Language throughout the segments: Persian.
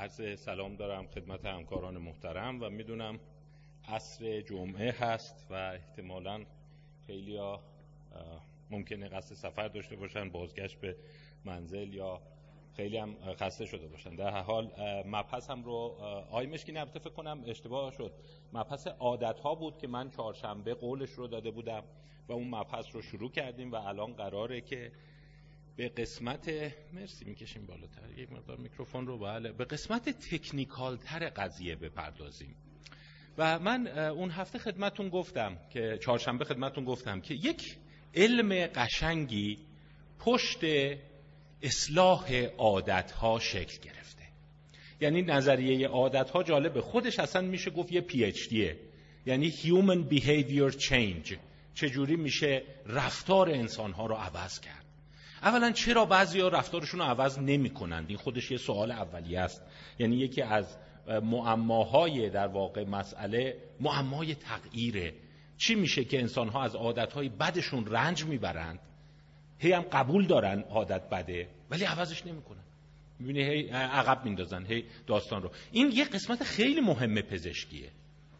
عرض سلام دارم خدمت همکاران محترم و می‌دونم عصر جمعه هست و احتمالا خیلی ها ممکنه قصد سفر داشته باشن بازگشت به منزل یا خیلی هم خسته شده باشن. در حال مبحث هم رو آی مشکی نبته فکر کنم اشتباه شد. مبحث عادت ها بود که من چهارشنبه قولش رو داده بودم و اون مبحث رو شروع کردیم و الان قراره که به قسمت مرسی می‌کشیم بالاتر یک مقدار میکروفون رو بله. به قسمت تکنیکال تر قضیه بپردازیم. و من اون هفته خدمتون گفتم که چهارشنبه خدمتون گفتم که یک علم قشنگی پشت اصلاح عادت ها شکل گرفته. یعنی نظریه عادت ها جالبه خودش اصلا میشه گفت یه پی اچ دیه یعنی Human Behavior Change. چجوری میشه رفتار انسان ها رو عوض کرد. اولا چرا بعضی ها رفتارشون رو عوض نمی کنند این خودش یه سوال اولیه است. یعنی یکی از معماهای در واقع مسئله معمای تغییره. چی میشه که انسان ها از عادت های بدشون رنج می‌برند؟ هی هم قبول دارن عادت بده ولی عوضش نمی‌کنن. می‌بینی هی عقب میندازن هی داستان رو. این یه قسمت خیلی مهمه پزشکیه.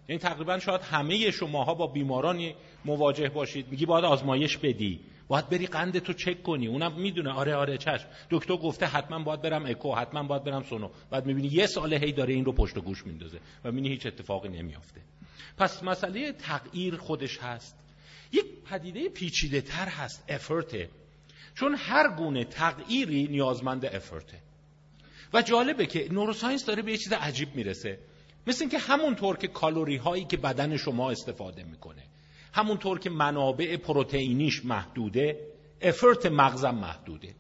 یعنی تقریبا شاید همه شماها با بیمارانی مواجه باشید. میگی باید آزمایش بدی. باید بری قند تو چک کنی. اونم می‌دونه. آره آره چشم. دکتر گفته حتما باید برم اکو حتما باید برم سونو. بعد می‌بینی یه سال هی داره این رو پشت و گوش میندازه و می‌بینی هیچ اتفاقی نمیافته. پس مسئله تغییر خودش هست. یک پدیده پیچیده تر هست افرته چون هر گونه تغییری نیازمند افرته و جالبه که نوروساینس داره به یه چیز عجیب می‌رسه. مثل اینکه همونطور که کالوری هایی که بدن شما استفاده می‌کنه. همونطور که منابع پروتئینیش محدوده افرت مغزم محدوده.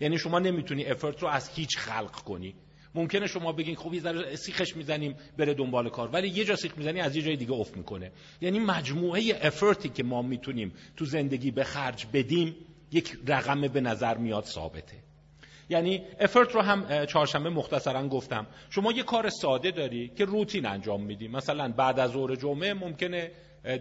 یعنی شما نمی‌تونی افرت رو از هیچ خلق کنی. ممکنه شما بگین خب یه سیخش می‌زنیم بره دنبال کار. ولی یه جا سیخ می‌زنی از یه جای دیگه افت می‌کنه. یعنی مجموعه افرتی که ما می‌تونیم تو زندگی به خرج بدیم یک رقم به نظر میاد ثابته. یعنی افرت رو هم چهارشنبه مختصرا گفتم. شما یه کار ساده داری که روتین انجام میدی. مثلا بعد از ظهر جمعه ممکنه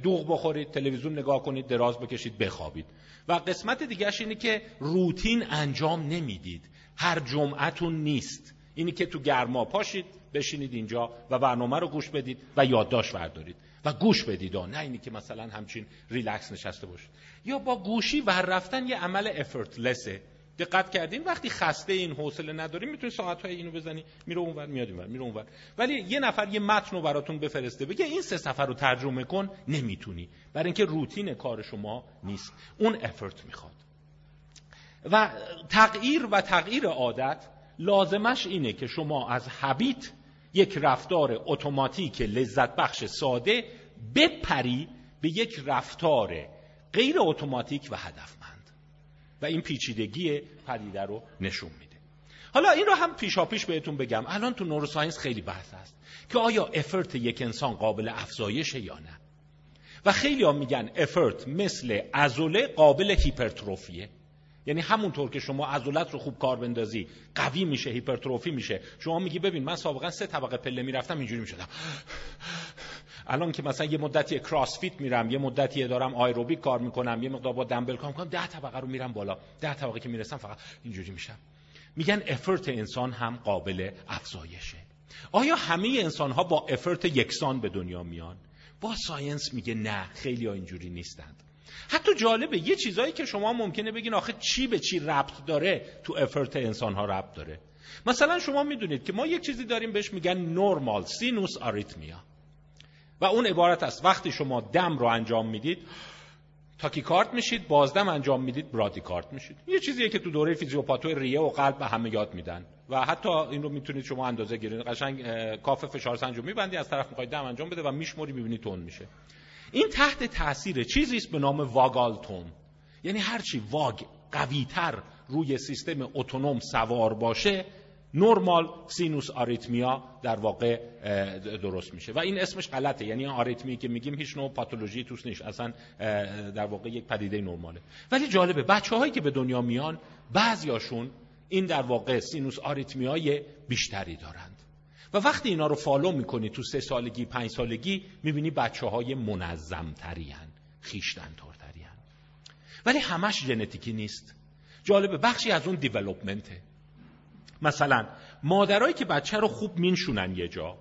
دوغ بخورید تلویزیون نگاه کنید دراز بکشید بخوابید. و قسمت دیگرش اینه که روتین انجام نمی‌دید. هر جمعتون نیست. اینی که تو گرما پاشید بشینید اینجا و برنامه رو گوش بدید و یادداشت بردارید. و گوش بدید. نه اینی که مثلا همچین ریلکس نشسته باشید. یا با گوشی ور رفتن یه عمل افرتلسه دقت کردین وقتی خسته این حوصله نداری می‌تونی ساعت های اینو بزنی میره اونور میاد اینور میره اونور. ولی یه نفر یه متن رو براتون بفرسته بگه این سه سفر رو ترجمه کن نمی‌تونی. برای اینکه روتین کار شما نیست. اون افرت می‌خواد. و تغییر و تغییر عادت لازمش اینه که شما از حبیت یک رفتار اتوماتیک لذت بخش ساده بپری به یک رفتار غیر اتوماتیک و هدفمند و این پیچیدگی پدیده رو نشون میده. حالا این رو هم پیشا پیش بهتون بگم. الان تو نوروساینس خیلی بحث هست که آیا افرت یک انسان قابل افزایشه یا نه؟ و خیلی ها میگن افرت مثل ازوله قابل هیپرتروفیه. یعنی همونطور که شما عضلات رو خوب کار بندازی قوی میشه هیپرتروفی میشه. شما میگی ببین من سابقا سه طبقه پله می‌رفتم اینجوری می‌شدم. الان که مثلا یه مدتی CrossFit میرم یه مدتی دارم آیروبیک کار می‌کنم یه مقدار با دمبل کار می‌کنم ده طبقه رو میرم بالا. ده طبقه که می‌رسم فقط اینجوری میشم. میگن effort انسان هم قابل افزایشه. آیا همه انسان ها با effort یکسان به دنیا میان؟ با science میگه نه خیلی ها اینجوری نیستند. حتی جالبه یه چیزایی که شما ممکنه بگین آخه چی به چی ربط داره تو effort انسان ها ربط داره. مثلا شما می‌دونید که ما یک چیزی داریم بهش میگن normal sinus arrhythmia و اون عبارت است وقتی شما دم رو انجام می‌دید تاکیکارد میشید بازدم انجام می‌دید برادیکارد میشید. یه چیزیه که تو دوره فیزیوپاتو ریه و قلب به همه یاد میدن. و حتی این رو می‌تونید شما اندازه گیرید. قشنگ کاف فشار سنجو میبندی از طرف می‌خواید دم انجام بده و میشموری می‌بینی تون میشه. این تحت تاثیر چیزی است به نام واگالتون یعنی هرچی واگ قویتر روی سیستم اتونوم سوار باشه نورمال سینوس آریتمیا در واقع درست میشه. و این اسمش غلطه. یعنی آریتمی که میگیم هیچ نوع پاتولوژی توش نیست. اصلا در واقع یک پدیده نرماله. ولی جالبه بچه هایی که به دنیا میان بعضیاشون این در واقع sinus arrhythmia ی بیشتری دارند. و وقتی اینا رو follow می‌کنی تو سه سالگی پنج سالگی می‌بینی بچه های منظم تری هستن. ولی همش ژنتیکی نیست. جالبه بخشی از اون development ه مثلا مادرایی که بچه رو خوب مینشونن یه جا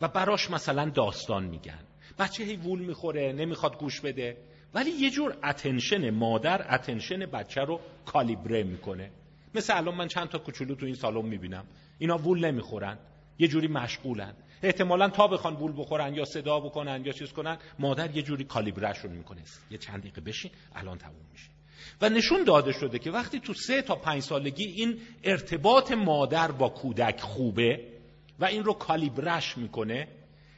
و براش مثلا داستان میگن. بچه هی وول می‌خوره نمی‌خواد گوش بده. ولی یه جور attention مادر attention بچه رو کالیبره می‌کنه. مثل الان من چند تا کوچولو تو این سالن می‌بینم. اینا وول نمی‌خورن. یه جوری مشغولن. احتمالا تا بخوان وول بخورن یا صدا بکنن یا چیز کنن مادر یه جوری کالیبرهشون می‌کنه. یه چند دقیقه بشین الان تموم میشه. و نشون داده شده که وقتی تو سه تا پنج سالگی این ارتباط مادر با کودک خوبه و این رو کالیبرش می‌کنه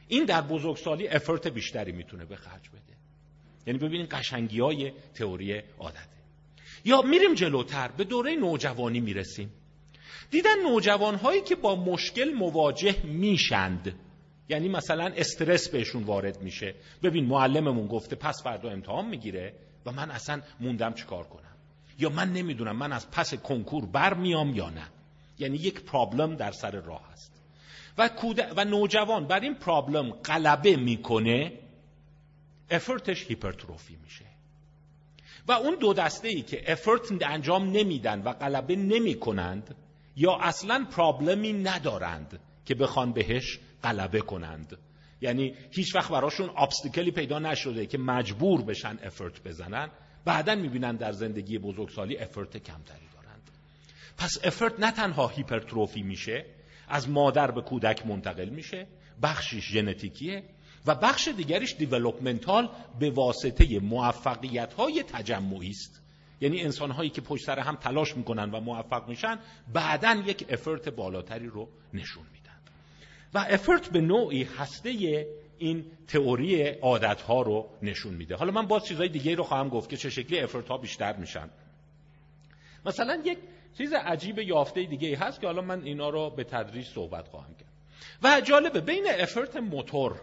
این در بزرگسالی افرت بیشتری می‌تونه به خرج بده. یعنی ببینید قشنگی های تئوری عادته یا میریم جلوتر به دوره نوجوانی می‌رسیم. دیدن نوجوان هایی که با مشکل مواجه میشند یعنی مثلا استرس بهشون وارد میشه. ببین معلممون گفته پس فردا امتحان می‌گیره. و من اصلا موندم چیکار کنم. یا من نمی‌دونم من از پس کنکور برمیام یا نه. یعنی یک پرابلم در سر راه است. و, و نوجوان بر این پرابلم غلبه می‌کنه افرتش هیپرتروفی میشه. و اون دو دسته ای که افرت انجام نمیدن و غلبه نمی کنند یا اصلا پرابلمی ندارند که بخوان بهش غلبه کنند. یعنی هیچ وقت براشون obstacle ی پیدا نشده که مجبور بشن effort بزنن. بعدا می‌بینن در زندگی بزرگسالی effort کمتری دارند پس effort نه تنها هیپرتروفی میشه از مادر به کودک منتقل میشه بخشش ژنتیکیه و بخش دیگریش developmental به واسطه موفقیت های تجمعی است. یعنی انسان هایی که پشت سر هم تلاش می‌کنن و موفق میشن بعدا یک افرت بالاتری رو نشون و افرت به نوعی هسته این تئوری عادت ها رو نشون میده. حالا من باز چیزهای دیگه رو خواهم گفت که چه شکلی افرت ها بیشتر میشن. مثلا یک چیز عجیب یافته دیگه هست که حالا من اینا رو به تدریج صحبت خواهم کرد. و جالبه بین افرت موتور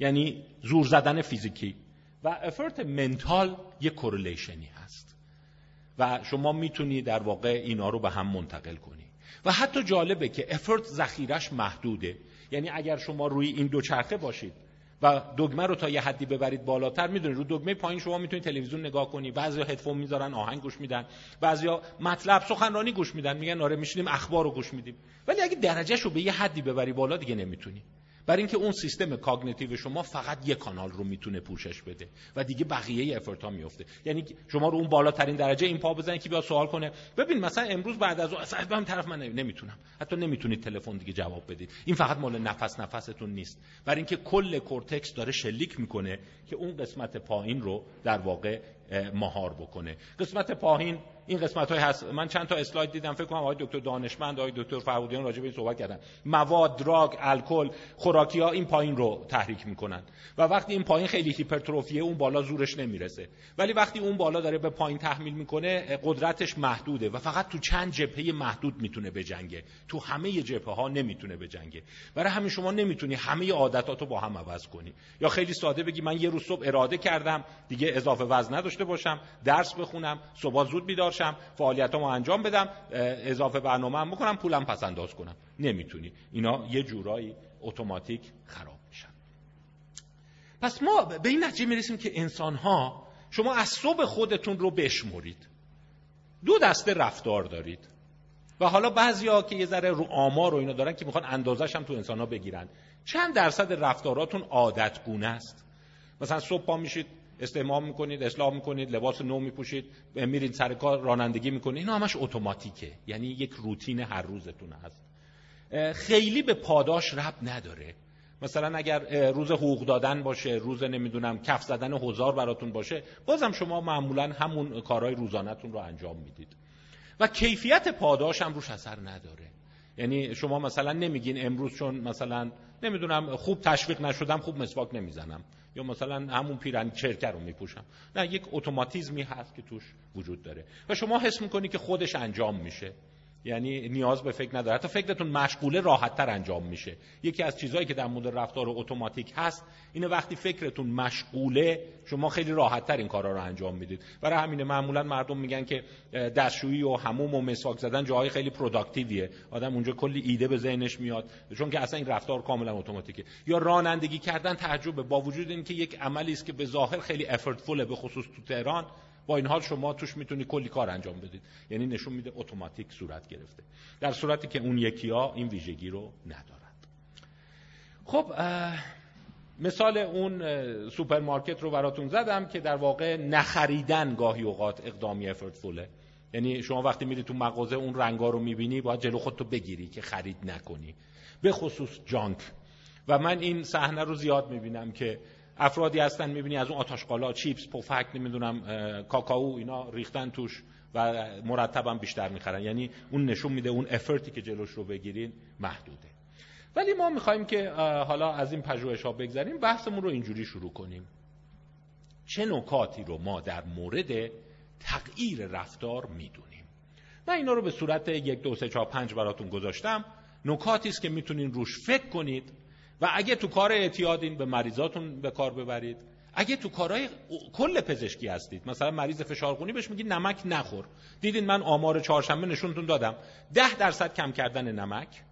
یعنی زور زدن فیزیکی و افرت منتال یک کورلیشنی هست. و شما می‌تونی در واقع اینا رو به هم منتقل کنی. و حتی جالبه که effort ذخیرش محدوده. یعنی اگر شما روی این دو چرخه باشید و دگمه رو تا یه حدی ببرید بالاتر می‌دونید رو دگمه پایین شما می‌تونید تلویزیون نگاه کنی. بعضیا هدفون می‌ذارن آهنگ گوش میدن. بعضیا مطلب سخنرانی گوش میدن. میگن آره میشینیم اخبار رو گوش میدیم. ولی اگه درجهش رو به یه حدی ببری بالا دیگه نمی‌تونی. برای اینکه اون سیستم cognitive شما فقط یک کانال رو می‌تونه پوشش بده و دیگه بقیه effort ا میفته یعنی شما رو اون بالاترین درجه این پا بزنید که بیا سوال کنه. ببین مثلا امروز بعد از اصلا حرف نزن نمی‌تونم. حتی نمی‌تونید تلفن دیگه جواب بدید. این فقط مال نفس نفستون نیست. برای اینکه کل کورتکس داره شلیک می‌کنه که اون قسمت پایین رو در واقع مهار بکنه. قسمت پایین این قسمت های هست. من چند تا اسلاید دیدم. فکر کنم آقای دکتر دانشمند آقای دکتر فرودیان راجع به این صحبت کردن. مواد drug الکل خوراکی ها این پایین رو تحریک می‌کنن. و وقتی این پایین خیلی هیپرتروفیه اون بالا زورش نمی‌رسه. ولی وقتی اون بالا داره به پایین تحمیل می‌کنه قدرتش محدوده و فقط تو چند جبهه محدود می‌تونه بجنگه. تو همه جبهه ها نمی‌تونه بجنگه. برای همین شما نمی‌تونی همه عادتاتو با هم عوض کنی. یا خیلی ساده بگی من یه روز صبح اراده کردم دیگه اضافه وزن نداشته باشم درس بخونم صبح زود بیدار شم فعالیتامو انجام بدم اضافه برنامه هم بکنم پولم پس انداز کنم. نمی‌تونی. اینا یه جورایی اتوماتیک خراب میشن. پس ما به این نتیجه می‌رسیم که انسان ها شما از صبح خودتون رو بشمرید. دو دسته رفتار دارید. و حالا بعضیا که یه ذره رو آمار و اینا دارن که می‌خوان اندازش هم تو انسان ها بگیرن. چند درصد رفتاراتون عادت گونه است؟ مثلا صبح پا میشید استعمام می‌کنید اصلاح می‌کنید لباس نو میپوشید میرید سر کار رانندگی می‌کنید. اینا همش اتوماتیکه. یعنی یک روتین هر روزتون هست. خیلی به پاداش رب نداره. مثلا اگر روز حقوق دادن باشه روز نمی‌دونم کف زدن هزار براتون باشه بازم شما معمولا همون کارهای روزانهتون رو انجام می‌دید. و کیفیت پاداش هم روش اثر نداره. یعنی شما مثلا نمیگین امروز چون مثلا نمی‌دونم خوب تشویق نشدم خوب مسواک نمی‌زنم. یا مثلا همون پیرن چرکه رو میپوشم. نه یک اتوماتیزمی هست که توش وجود داره. و شما حس می‌کنی که خودش انجام میشه. یعنی نیاز به فکر نداره. حتی فکرتون مشغوله راحتتر انجام میشه. یکی از چیزهایی که در مورد رفتار اتوماتیک هست اینه وقتی فکرتون مشغوله شما خیلی راحتتر این کارا رو انجام می‌دید. برای همین معمولا مردم میگن که دستشویی و حموم و مسواک زدن جاهای خیلی پروداکتیویه. آدم اونجا کلی ایده به ذهنش میاد چون که اصلا این رفتار کاملا اتوماتیکه. یا رانندگی کردن تعجبه با وجود اینکه یک عملی است که به ظاهر خیلی افورتفوله به خصوص تو تهران با این حال شما توش می‌تونی کلی کار انجام بدید. یعنی نشون میده اتوماتیک صورت گرفته. در صورتی که اون یکی ها این ویژگی رو ندارند. خب مثال اون سوپرمارکت رو براتون زدم که در واقع نخریدن گاهی اوقات اقدامی effortful ه یعنی شما وقتی میری تو مغازه اون رنگا رو می‌بینی باید جلو خودتو بگیری که خرید نکنی. به خصوص junk. و من این صحنه رو زیاد می‌بینم که افرادی هستن می‌بینی از اون آتاشقالا چیپس پفک نمی‌دونم کاکائو اینا ریختن توش و مرتبا بیشتر می‌خرن. یعنی اون نشون میده اون افرتی که جلوش رو بگیرین محدوده. ولی ما می‌خوایم که حالا از این پژوهش ها بگذاریم بحثمون رو اینجوری شروع کنیم. چه نکاتی رو ما در مورد تغییر رفتار می‌دونیم؟ من اینا رو به صورت یک دو سه چهار پنج براتون گذاشتم. نکاتی است که می‌تونین روش فکر کنید و اگه تو کار اعتیادین به مریضاتون به کار ببرید. اگه تو کارهای کل پزشکی هستید مثلا مریض فشارخونی بهش میگی نمک نخور. دیدین من آمار چهارشنبه نشونتون دادم. ده درصد کم کردن نمک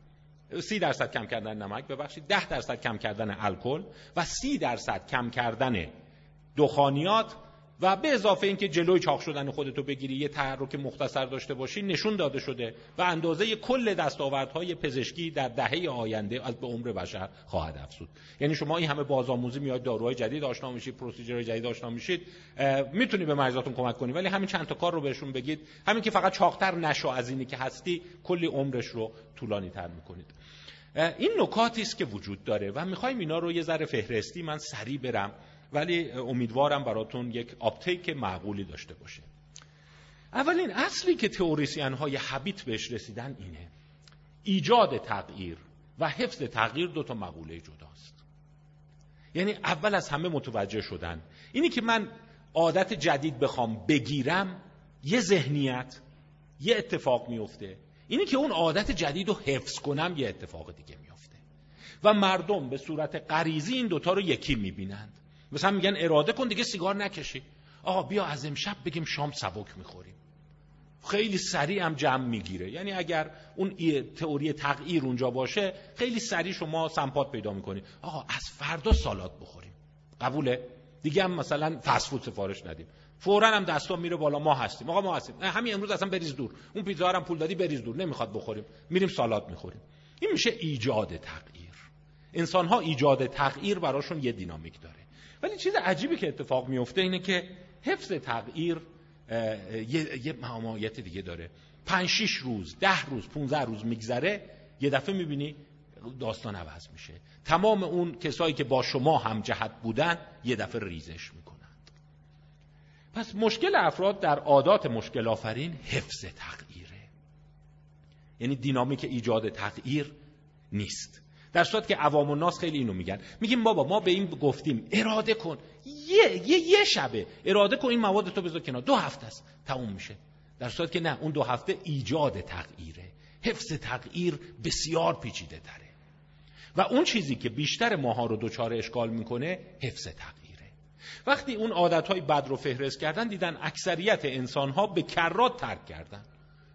سی درصد کم کردن نمک ببخشید ده درصد کم کردن الکل و سی درصد کم کردن دخانیات و به اضافه اینکه جلوی چاق شدن خودتو بگیری یه تحرک مختصر داشته باشی نشون داده شده و اندازه کل دستاوردهای پزشکی در دهه آینده از به عمر بشر خواهد افزود. یعنی شما این همه بازآموزی میاد داروهای جدید آشنا میشید پروسیجر جدید آشنا میشید می‌تونی به مریضاتون کمک کنی. ولی همین چند تا کار رو بهشون بگید. همین که فقط چاقتر نشو از اینی که هستی کلی عمرش رو طولانی تر می‌کنید این نکاتی است که وجود داره و می‌خوایم اینا رو یه ذره فهرستی من سریع برم. ولی امیدوارم براتون یک آپتیک معقولی داشته باشه. اولین اصلی که تئوریسین های حبیت بهش رسیدن اینه. ایجاد تغییر و حفظ تغییر دو تا مقوله جداست. یعنی اول از همه متوجه شدن. اینی که من عادت جدید بخوام بگیرم یه ذهنیت یه اتفاق میفته. اینی که اون عادت جدید رو حفظ کنم یه اتفاق دیگه میفته. و مردم به صورت غریزی این دوتا رو یکی می‌بینند. مثلا میگن اراده کن دیگه سیگار نکشی. آقا بیا از امشب بگیم شام سبک می‌خوریم. خیلی سریع هم جمع می‌گیره. یعنی اگر اون تئوری تغییر اونجا باشه خیلی سریع شما سمپات پیدا می‌کنید. آقا از فردا سالات بخوریم. قبوله. دیگه هم مثلا فست فود سفارش ندیم. فورا هم دستا میره بالا. ما هستیم. آقا ما هستیم. همین امروز اصلا بریز دور. اون پیتزا هم پول دادی بریز دور. نمی‌خواد بخوریم. میریم سالات می‌خوریم. این میشه ایجاد تغییر. انسان ها ایجاد تغییر براشون یه دینامیک داره. ولی چیز عجیبی که اتفاق میفته اینه که حفظ تغییر یه, یه دیگه داره. پنج شیش روز ده روز 15 روز میگذره یه دفعه می‌بینی داستان عوض میشه. تمام اون کسایی که با شما هم جهت بودن یه دفعه ریزش می‌کنند. پس مشکل افراد در عادات مشکل آفرین حفظ تغییره. یعنی دینامیک ایجاد تغییر نیست. در صورت که عوام و ناس خیلی اینو میگن. میگیم بابا ما به این گفتیم اراده کن. یه یه, یه شبه. اراده کن این مواد تو بذار کنار. دو هفته است. تموم میشه. در صورت که نه اون دو هفته ایجاد تغییره. حفظ تغییر بسیار پیچیده تره. و اون چیزی که بیشتر ماها رو دوچار اشکال می‌کنه حفظ تغییره. وقتی اون عادتهای بد رو فهرست کردن دیدن اکثریت انسانها به کرات ترک کردن.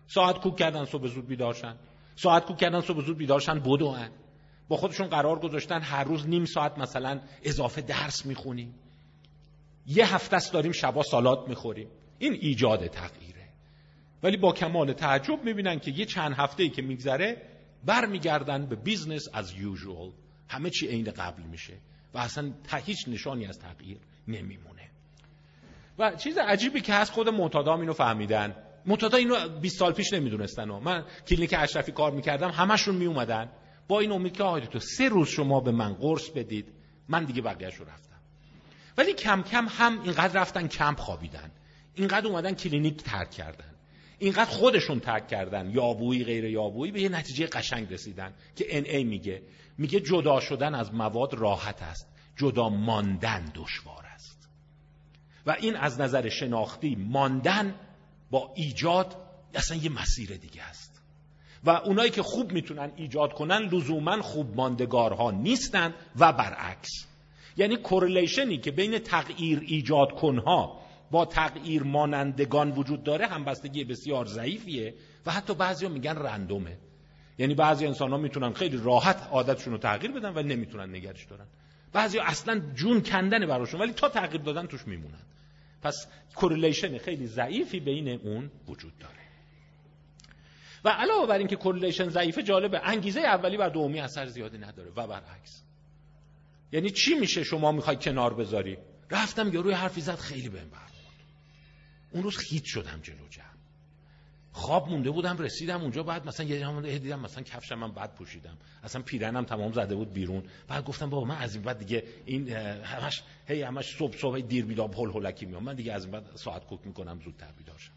ساعت کوک کردن صبح زود بیدارشن ساعت کوک کردن صبح زود بیدارشن بدوئن. با خودشون قرار گذاشتن هر روز نیم ساعت مثلا اضافه درس می‌خونیم. یه هفته است داریم شبا سالاد می‌خوریم. این ایجاد تغییره. ولی با کمال تعجب می‌بینن که یه چند هفته ای که میگذره برمیگردن به business as usual همه چی عین قبل میشه و اصلا هیچ نشانی از تغییر نمیمونه. و چیز عجیبی که هست خود معتادام اینو فهمیدن. معتادا اینو 20 سال پیش نمی‌دونستن من کلینیک اشرفی کار می‌کردم همشون میومدن با این امید که آقا تو سه روز شما به من قرص بدید من دیگه بقیهش رفتم. ولی کم کم هم اینقدر رفتن کمپ خوابیدن اینقدر اومدن کلینیک ترک کردن اینقدر خودشون ترک کردن یابویی غیر یابویی به یه نتیجه قشنگ رسیدن که NA میگه. میگه جدا شدن از مواد راحت است جدا ماندن دشوار است. و این از نظر شناختی ماندن با ایجاد اصلا یه مسیر دیگه است. و اونایی که خوب می‌تونن ایجاد کنن لزوما خوب ماندگارها نیستن و برعکس. یعنی کورلیشنی که بین تغییر ایجاد کنها با تغییر مانندگان وجود داره همبستگی بسیار ضعیفیه و حتی بعضی میگن رندومه. یعنی بعضی انسان ها می‌تونن خیلی راحت عادتشون رو تغییر بدن و نمی‌تونن نگرش دارن. بعضی اصلا جون کندن براشون ولی تا تغییر دادن توش میمونن. پس correlation خیلی ضعیفی بین اون وجود داره. و علاوه بر اینکه correlation ضعیفه جالبه. انگیزه اولی بر دومی اثر زیادی نداره و برعکس. یعنی چی میشه شما می‌خوای کنار بذاری؟ رفتم یارو یه حرفی زد خیلی بهم برخورد. اون روز خیت شدم جلو جمع. خواب مونده بودم رسیدم اونجا بعد مثلا یه جمع دیدم مثلا کفشم من بعد پوشیدم. اصلا پیرنم تمام زده بود بیرون. بعد گفتم بابا من از این بعد دیگه این همش هی همش صبح صبح دیر بیدار هول هولکی میام. من دیگه از این بعد ساعت کوک می‌کنم زودتر بیدار شم.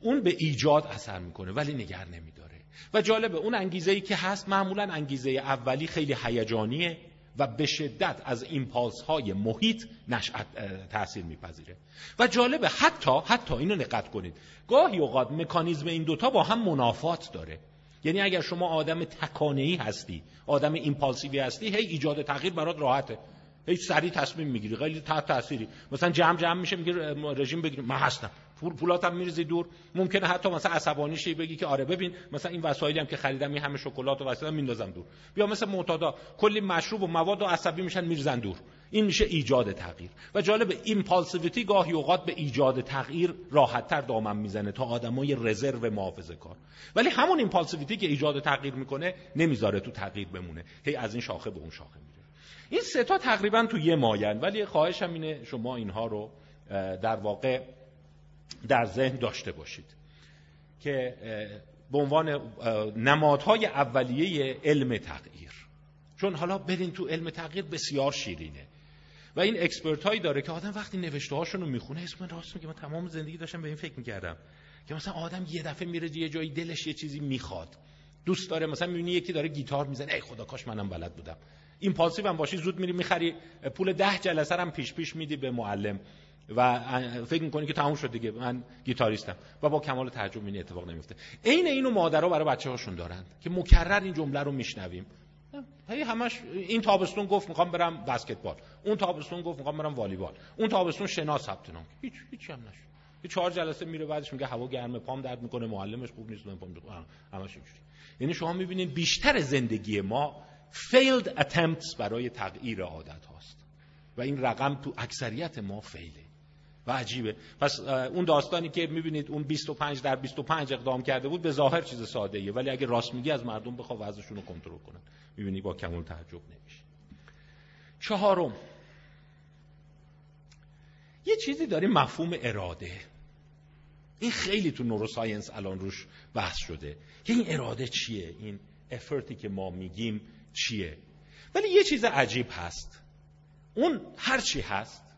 اون به ایجاد اثر می‌کنه ولی نگر نمیداره. و جالبه اون انگیزه ای که هست معمولا انگیزه اولی خیلی هیجانیه و به شدت از ایمپالس های محیط نشأت تاثیر میپذیره. و جالبه حتی حتی اینو دقت کنید گاهی اوقات مکانیزم این دوتا با هم منافات داره. یعنی اگر شما آدم تکانه ای هستی آدم ایمپالسیوی هستی هی ایجاد تغییر برات راحته. هی سریع تصمیم می‌گیری خیلی تحت تاثیری مثلا جمع جمع میشه میگه رژیم بگیریم. من هستم. پول پولاتم میریزی دور. ممکنه حتی مثلا عصبانی شی بگی که آره ببین مثلا این وسایلی هم که خریدم این همه شکلات و وسایل میندازم دور. بیا مثل معتادا کلی مشروب و مواد و عصبی میشن میریزن دور. این میشه ایجاد تغییر. و جالب impulsivity گاهی اوقات به ایجاد تغییر راحتتر دامن می‌زنه تا آدمای reserved محافظه کار. ولی همون impulsivity که ایجاد تغییر می‌کنه نمی‌ذاره تو تغییر بمونه. هی از این شاخه به اون شاخه میره. این سه تا تقریبا تو یه ماین ولی خواهشم اینه شما اینها رو در واقع در ذهن داشته باشید که به عنوان نمادهای اولیه علم تغییر. چون حالا برین تو علم تغییر بسیار شیرینه. و این اکسپرت هایی داره که آدم وقتی نوشته هاشون رو می‌خونه اسم راست میگه. من تمام زندگی داشتم به این فکر می‌کردم که مثلا آدم یه دفعه میره یه جایی دلش یه چیزی می‌خواد. دوست داره مثلا می‌بینی یکی داره گیتار می‌زنه ای خدا کاش منم بلد بودم. impulsive هم باشی زود میری می‌خری پول ده جلسه هم پیش پیش میدی به معلم. و فکر می‌کنی که تموم شد دیگه. من گیتاریستم. و با کمال تعجب این اتفاق نمیفته عین اینو مادرها برای بچه هاشون دارن که مکرر این جمله رو میشنویم. هی همش این تابستون گفت می‌خوام برم بسکتبال. اون تابستون گفت می‌خوام برم والیبال. اون تابستون شنا ثبت نام هیچ هیچ هم نشد. یه چهار جلسه میره بعدش میگه هوا گرمه پام درد می‌کنه معلمش خوب نیست پام همش اینجوری. یعنی شما می‌بینید بیشتر زندگی ما failed attempts برای تغییر عادت هاست و این رقم تو اکثریت ما فیله عجیبه. پس اون داستانی که می‌بینید اون 25 در 25 اقدام کرده بود به ظاهر چیز ساده ایه ولی اگه راست میگی از مردم بخوا وضعشون رو کنترل کنن. می‌بینی با کمال تعجب نمیشه. چهارم. یه چیزی داریم مفهوم اراده. این خیلی تو نوروساینس الان روش بحث شده. که این اراده چیه؟ این افرتی که ما میگیم چیه؟ ولی یه چیز عجیب هست. اون هر چی هست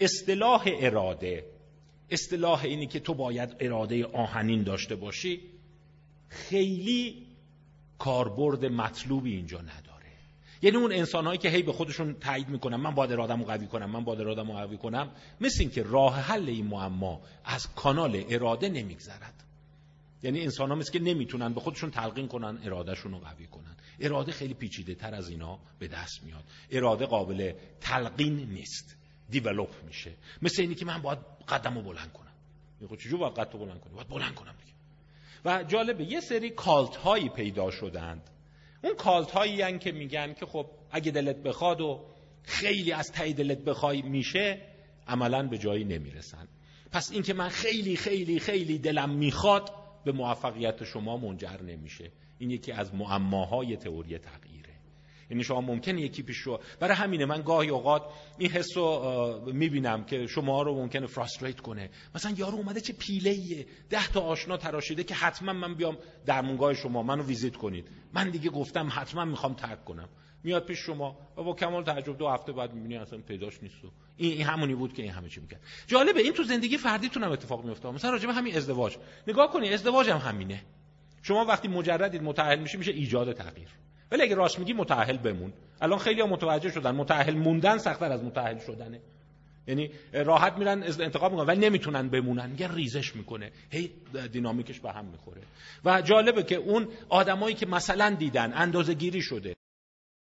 اصطلاح اراده اصطلاح اینی که تو باید اراده آهنین داشته باشی خیلی کاربرد مطلوبی اینجا نداره. یعنی اون انسانهایی که هی به خودشون تایید می‌کنن من باید ارادمو قوی کنم من باید ارادمو قوی کنم مثل این که راه حل این معما از کانال اراده نمیگذرد. یعنی انسان ها مثل که نمی‌تونن به خودشون تلقین کنن ارادهشون رو قوی کنن. اراده خیلی پیچیده تر از اینا به دست میاد. اراده قابل تلقین نیست. دیولوپ میشه. مثل اینی که من باید قدم رو بلند کنم. میگه چجور باید قدم بلند کنی باید بلند کنم دیگه. و جالبه یه سری کالت هایی پیدا شدند. اون کالت هایی که میگن که خب اگه دلت بخواد و خیلی از تایی دلت بخوای میشه عملا به جایی نمی‌رسن. پس اینکه من خیلی خیلی خیلی دلم می‌خواد به موفقیت شما منجر نمیشه. این یکی از معماهای تئوری تغییر. یعنی شما ممکنه یکی پیش رو برای همینه من گاهی اوقات این حس رو می‌بینم که شما رو ممکنه فراستریت کنه. مثلا یارو اومده چه پیله ایه ده تا آشنا تراشیده که حتما من بیام در مونگاه شما منو ویزیت کنید. من دیگه گفتم حتما می‌خوام ترک کنم. میاد پیش شما. و با کمال تعجب دو هفته بعد می‌بینی اصلا پیداش نیست. و این, همونی بود که این همه چی می‌کرد. جالبه این تو زندگی فردیتون هم اتفاق میفته مثلا راجع همین ازدواج. نگاه کنی ازدواج هم همینه. شما وقتی مجردید متأهل میشی میشه ایجاد تغییر. ولی اگه راست میگی متأهل بمون. الان خیلی ها متوجه شدن متأهل موندن سختتر از متأهل شدنه. یعنی راحت میرن انتخاب می‌کنن ولی نمی‌تونن بمونن. میگن ریزش می‌کنه. هی دینامیکش به هم می‌خوره. و جالبه که اون آدمایی که مثلا دیدن اندازه گیری شده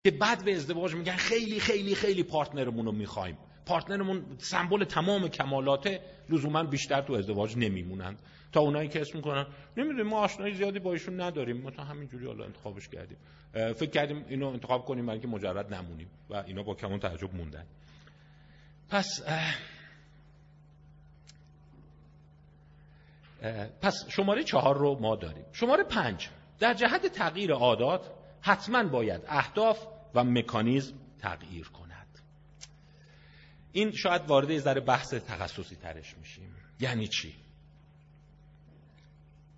که بعد به ازدواج میگن خیلی خیلی خیلی partner مون رو می‌خوایم. partner مون سمبل تمام کمالات لزوما بیشتر تو ازدواج نمیمونن تا اونایی که اسم می‌کنن. نمی‌دونیم ما آشنایی زیادی با ایشون نداریم. ما تا همینجوری حالا انتخابش کردیم. فکر کردیم اینو انتخاب کنیم برای که مجرد نمونیم و اینا با کمال تعجب موندن. پس پس شماره چهار رو ما داریم. شماره پنج در جهت تغییر عادات حتما باید اهداف و مکانیزم تغییر کند. این شاید وارد ذره بحث تخصصی ترش میشیم. یعنی چی؟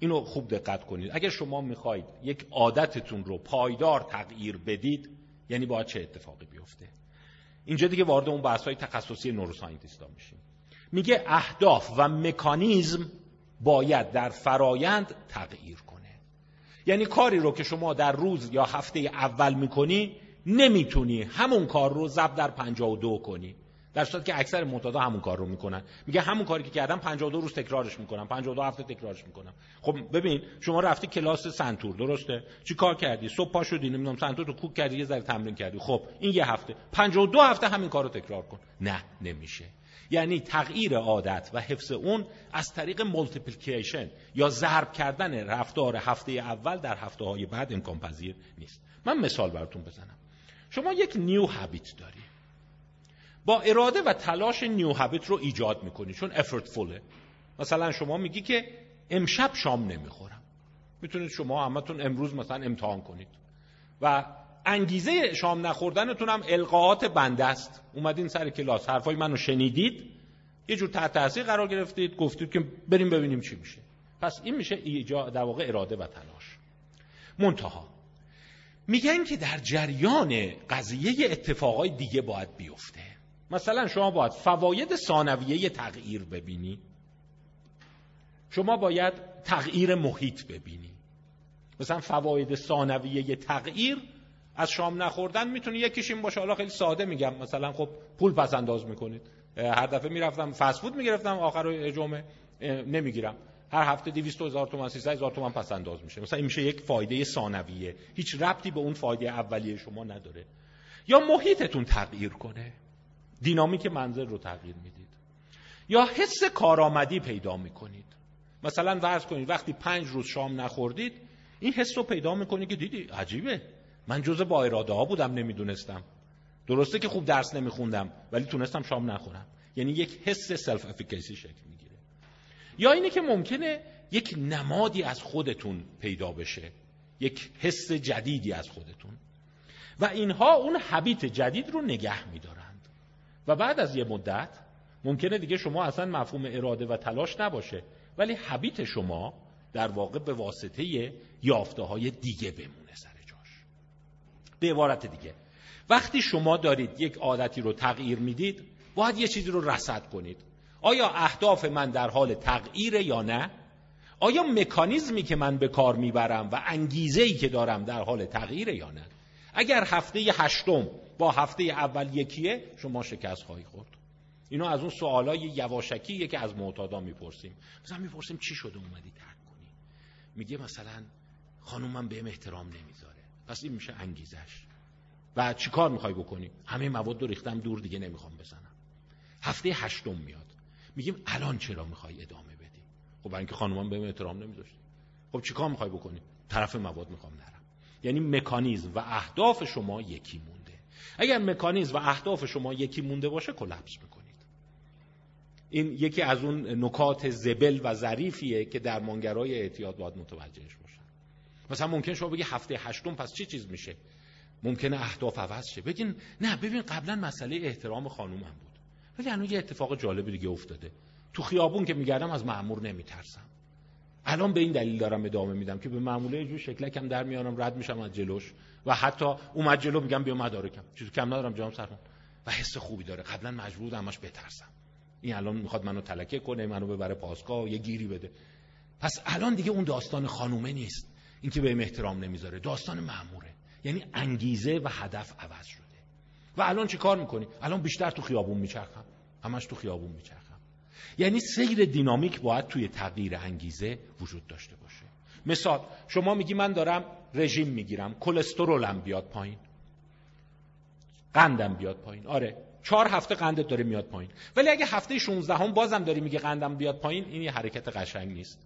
اینو خوب دقت کنید. اگر شما می‌خواید یک عادتتون رو پایدار تغییر بدید یعنی باید چه اتفاقی بیفته؟ اینجا دیگه وارد اون بحث های تخصصی نوروساینتیستا میشیم. میگه اهداف و مکانیزم باید در فرایند تغییر کنه. یعنی کاری رو که شما در روز یا هفته اول می‌کنی نمی‌تونی همون کار رو زب در 52 کنی. در صورتی که اکثر معتادا همون کار رو می‌کنن. میگه همون کاری که کردم 52 روز تکرارش می‌کنم 52 هفته تکرارش می‌کنم. خب ببین شما رفتی کلاس سنتور درسته؟ چی کار کردی؟ صبح پا شدی نمی‌دونم سنتور رو کوک کردی یه ذره تمرین کردی. خب این یه هفته. 52 هفته همین کار رو تکرار کن. نه نمیشه. یعنی تغییر عادت و حفظ اون از طریق multiplication یا ضرب کردن رفتار هفته اول در هفته های بعد امکان پذیر نیست. من مثال براتون بزنم. شما یک new habit داری با اراده و تلاش new habit رو ایجاد می‌کنی. چون effortful ه مثلا شما میگی که امشب شام نمی‌خورم. می‌تونید شما همتون امروز مثلا امتحان کنید. و انگیزه شام نخوردنتون هم القائات بنده است. اومدین سر کلاس. حرفای منو شنیدید. یه جور تحت تاثیر قرار گرفتید. گفتید که بریم ببینیم چی میشه. پس این میشه ایجاد در واقع اراده و تلاش. منتها میگن که در جریان قضیه اتفاقای دیگه باید بیفته. مثلا شما باید فواید ثانویه تغییر ببینی. شما باید تغییر محیط ببینی. مثلا فواید ثانویه تغییر از شام نخوردن می‌تونه یکیش این باشه. حالا خیلی ساده میگم. مثلا خب پول پس انداز می‌کنید. هر دفعه می‌رفتم فست فود می‌گرفتم آخر جمعه نمی‌گیرم. هر هفته 200 هزار تومان 300 هزار تومان پس انداز میشه. مثلا این میشه یک فایده ثانویه. هیچ ربطی به اون فایده اولیه شما نداره. یا محیطتون تغییر کنه. دینامیک منظر رو تغییر می‌دید. یا حس کارآمدی پیدا می‌کنید. مثلا فرض کنید وقتی پنج روز شام نخوردید این حس رو پیدا می‌کنید که دیدی عجیبه. من جز با اراده ها بودم نمی‌دونستم. درسته که خوب درس نمیخوندم ولی تونستم شام نخورم. یعنی یک حس self-efficacy شکل می‌گیره. یا اینه که ممکنه یک نمادی از خودتون پیدا بشه. یک حس جدیدی از خودتون. و اینها اون habit جدید رو نگه میدارند و بعد از یه مدت ممکنه دیگه شما اصلا مفهوم اراده و تلاش نباشه ولی habit شما در واقع به واسطه یافته های دیگه بمونه سر به عبارت دیگه. وقتی شما دارید یک عادتی رو تغییر می‌دید باید یه چیزی رو رصد کنید. آیا اهداف من در حال تغییر یا نه؟ آیا مکانیزمی که من به کار می‌برم و انگیزه ای که دارم در حال تغییر یا نه؟ اگر هفته هشتم با هفته اول یکیه شما شکست خواهی خورد. اینو از اون سوالای یواشکیه که از معتادا می‌پرسیم. مثلا می‌پرسیم چی شده؟ اومدی ترک کنی. میگه مثلا خانومم بهم احترام نمی‌ذاره. پس این میشه انگیزش. و چیکار می‌خوای بکنی؟ همه مواد رو ریختم دور دیگه نمی‌خوام بزنم. هفته هشتم میاد. میگیم الان چرا می‌خوای ادامه بدی؟ خب برای اینکه خانومان بهم احترام نمیذاشت خب چیکار می‌خوای بکنی؟ طرف مواد می‌خوام نرم. یعنی مکانیزم و اهداف شما یکی مونده اگر مکانیزم و اهداف شما یکی مونده باشه کلپس می‌کنید. این یکی از اون نکات زبل و ظریفیه که در درمانگرای اعتیاد باید متوجهش مثلا ممکن شما بگی هفته هشتم پس چه چیز میشه؟ ممکنه اهداف عوض شه. بگین نه ببین قبلا مسئله احترام خانومم بود. ولی الان یه اتفاق جالب دیگه افتاده. تو خیابون که میگردم از مأمور نمیترسم. الان به این دلیل دارم ادامه میدم که به معموله یه جور شکلکم در میارم رد میشم از جلوش و حتی اومد جلو میگم بیا مدارکم چیزی کم ندارم جام سرم و حس خوبی داره. قبلا مجبور بودم همش بترسم. این الان می‌خواد منو تلکه کنه منو ببره پاسگاه یه گیری بده. پس الان دیگه اون داستان خانومه نیست. اینکه بهم احترام نمی‌ذاره. داستان مأموره یعنی انگیزه و هدف عوض شده. و الان چی کار می‌کنی؟ الان بیشتر تو خیابون میچرخم. همش تو خیابون میچرخم. یعنی سیر دینامیک باید توی تغییر انگیزه وجود داشته باشه. مثال شما میگی من دارم رژیم می‌گیرم کلسترولم بیاد پایین. قندم بیاد پایین. آره چهار هفته قندت داره میاد پایین. ولی اگه هفته 16 هم بازم داری میگه قندم بیاد پایین این یه حرکت قشنگ نیست.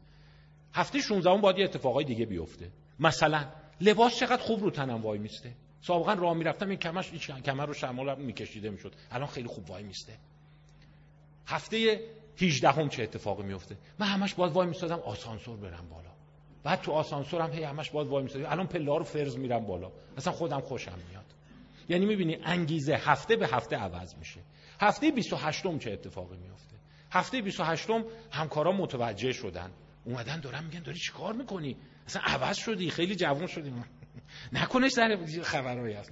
هفته 16 اون باید یه اتفاقای دیگه بیفته. مثلا لباس چقدر خوب رو تنم وای میسته. سابقا راه می‌رفتم این کمش این کمر رو شمال میکشیده می‌شد. الان خیلی خوب وای میسته. هفته 18 هم چه اتفاقی میفته؟ من همش باید وای میستادم آسانسور برم بالا. بعد تو آسانسور هم هی همش باید وای میستادم الان پله رو فرض میرم بالا. اصلا خودم خوشم میاد. یعنی می‌بینی انگیزه هفته به هفته عوض میشه. هفته 28 م چه اتفاقی میفته؟ هفته 28 م همکارا متوجه شدن. اومدن دارن میگن داری چیکار می‌کنی؟ اصلا عوض شدی خیلی جوان شدی. نکنش در خبرهایی هست.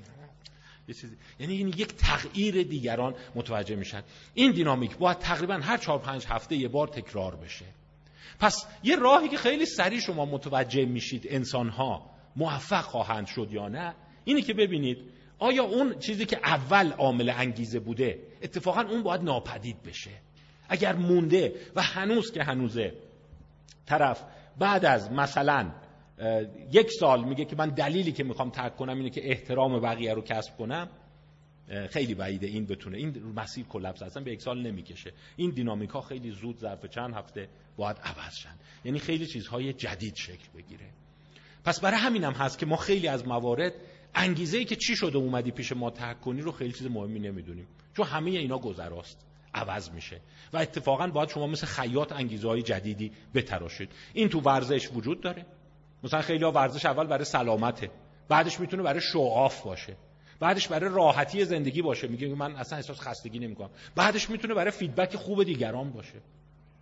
یه یعنی این یک تغییر دیگران متوجه میشن. این دینامیک باید تقریبا هر چهار پنج هفته یه بار تکرار بشه. پس یه راهی که خیلی سریع شما متوجه میشید انسان ها موفق خواهند شد یا نه اینی که ببینید آیا اون چیزی که اول عامل انگیزه بوده اتفاقا اون باید ناپدید بشه؟ اگر مونده و هنوز که هنوزه طرف بعد از مثلا یک سال میگه که من دلیلی که می‌خوام ترک کنم اینه که احترام بقیه رو کسب کنم. خیلی بعیده این بتونه. این مسیر کلپس اصلا به یک سال نمی‌کشه. این دینامیک خیلی زود ظرف چند هفته باید عوض شن. یعنی خیلی چیزهای جدید شکل بگیره. پس برای همینم هم هست که ما خیلی از موارد انگیزه ای که چی شده اومدی پیش ما ترک کنی رو خیلی چیز مهمی نمی‌دونیم. چون همه اینا گذراست. عوض میشه. و اتفاقا باید شما مثل خیاط انگیزه های جدیدی بتراشید. این تو ورزش وجود داره. مثلا خیلی ها ورزش اول برای سلامته بعدش می‌تونه برای شعاف باشه بعدش برای راحتی زندگی باشه. میگه من اصلا احساس خستگی نمی‌کنم. بعدش می‌تونه برای فیدبک خوب دیگران باشه.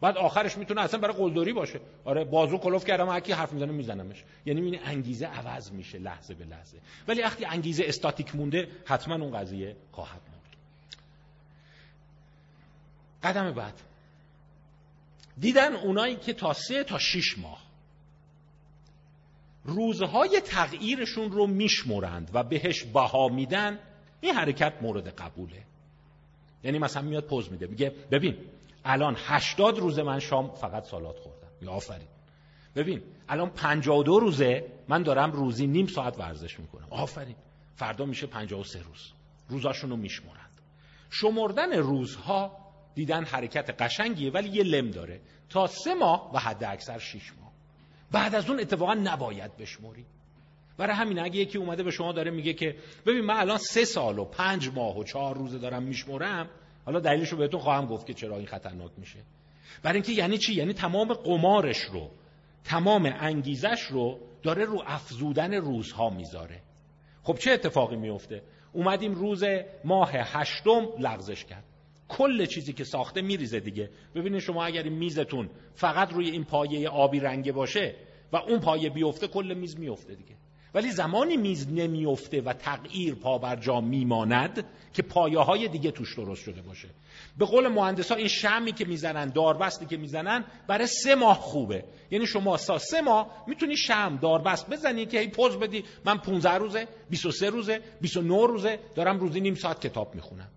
بعد آخرش می‌تونه اصلا برای قلدری باشه. آره بازو کلوف کردم هر کی حرف می‌زنه میزنمش. یعنی این انگیزه عوض میشه لحظه به لحظه. ولی وقتی انگیزه استاتیک مونده حتما اون قضیه خواهد موند قدم بعد. دیدن اونایی که تا سه تا شیش ماه روزهای تغییرشون رو میشمرند و بهش بها میدن این حرکت مورد قبوله. یعنی مثلا میاد پوز میده میگه ببین الان هشتاد روز من شام فقط سالات خوردم. یا آفرین. ببین الان دو روزه من دارم روزی نیم ساعت ورزش می‌کنم. آفرین. فردا میشه سه روز. روزاشون رو میشمرند شمردن روزها دیدن حرکت قشنگیه ولی یه لم داره. تا سه ماه و حد اکثر شیش ماه. بعد از اون اتفاقا نباید بشموری برای همین اگه یکی اومده به شما داره میگه که ببین من الان سه سال و پنج ماه و چهار روزه دارم میشمرم حالا دلیلش رو بهتون خواهم گفت که چرا این خطرناک میشه. برای اینکه یعنی چی؟ یعنی تمام قمارش رو تمام انگیزش رو داره رو افزودن روزها می‌ذاره. خب چه اتفاقی میفته؟ اومدیم روز ماه هشتم لغزش کرد. کل چیزی که ساخته میریزه دیگه. ببینید شما اگر این میزتون فقط روی این پایه آبی رنگه باشه و اون پایه بیفته کل میز میفته دیگه. ولی زمانی میز نمیفته و تغییر پا بر جا میماند که پایه های دیگه توش درست شده باشه. به قول مهندس ها این شمی که می‌زنن داربستی که می‌زنن برای سه ماه خوبه. یعنی شما سا سه ماه می‌تونی شم داربست بزنی که هی پوز بدی. من 15 روزه 23 روزه 29 روزه دارم روزی نیم ساعت کتاب می‌خونم.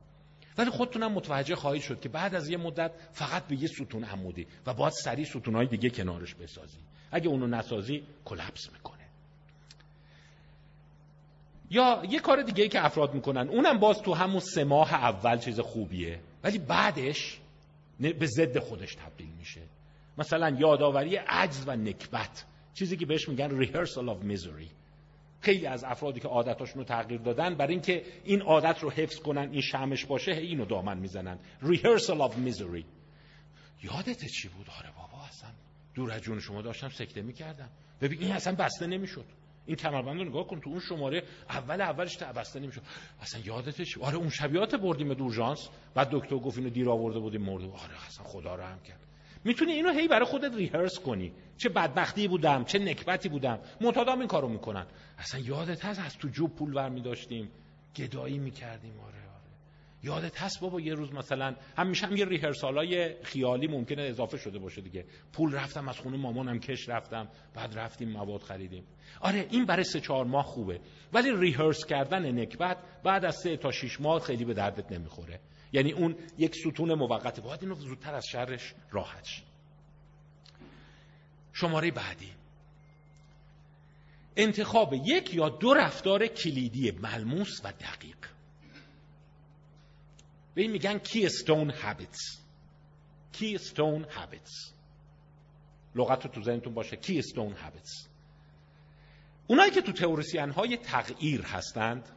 ولی خودتونم متوجه خواهید شد که بعد از یه مدت فقط به یه ستون عمودی و باید سریع ستونهای دیگه کنارش بسازی. اگه اونو نسازی کلپس می‌کنه. یا یه کار دیگه که افراد می‌کنن اونم باز تو همون سه ماه اول چیز خوبیه ولی بعدش به ضد خودش تبدیل میشه. مثلا یادآوری عجز و نکبت چیزی که بهش میگن rehearsal of misery. خیلی از افرادی که عادتاشون رو تغییر دادن برای اینکه این عادت رو حفظ کنن این شمش باشه اینو دامن می‌زنن. Rehearsal of misery. یادت چی بود؟ آره بابا اصلا دور از جون شما داشتم سکته می‌کردم. ببین این اصلا بسته نمی‌شد. این کمربند رو نگاه کن تو اون شماره اول اولش بسته نمی‌شد. اصلا یادت چی؟ آره اون شبیات بردیم دورژانس بعد دکتر گفت اینو دیر آورده بودیم مرده آره اصلا خدا رحم کرد. می‌تونی اینو هی برای خودت ریهرس کنی. چه بدبختی بودم چه نکبتی بودم. معتادام این کارو می‌کنن. اصلا یادت هست؟ از تو جوب پول ور میداشتیم گدایی می‌کردیم. آره آره. یادت هست بابا یه روز مثلا همیشه هم یه ریهرسالای خیالی ممکنه اضافه شده باشه دیگه. پول رفتم از خونه مامانم کش رفتم. بعد رفتیم مواد خریدیم. آره این برای سه چهار ماه خوبه. ولی ریهرس کردن نکبت بعد از سه تا شیش ماه خیلی به دردت نمی‌خوره. یعنی اون یک ستون موقته باید اینو زودتر از شرش راحت شماره بعدی. انتخاب یک یا دو رفتار کلیدی ملموس و دقیق. به این میگن کی استون هابیتس کی استون هابیتس لغت رو تو ذهنتون باشه. کی استون هابیتس اونایی که تو تئوریسین های تغییر هستند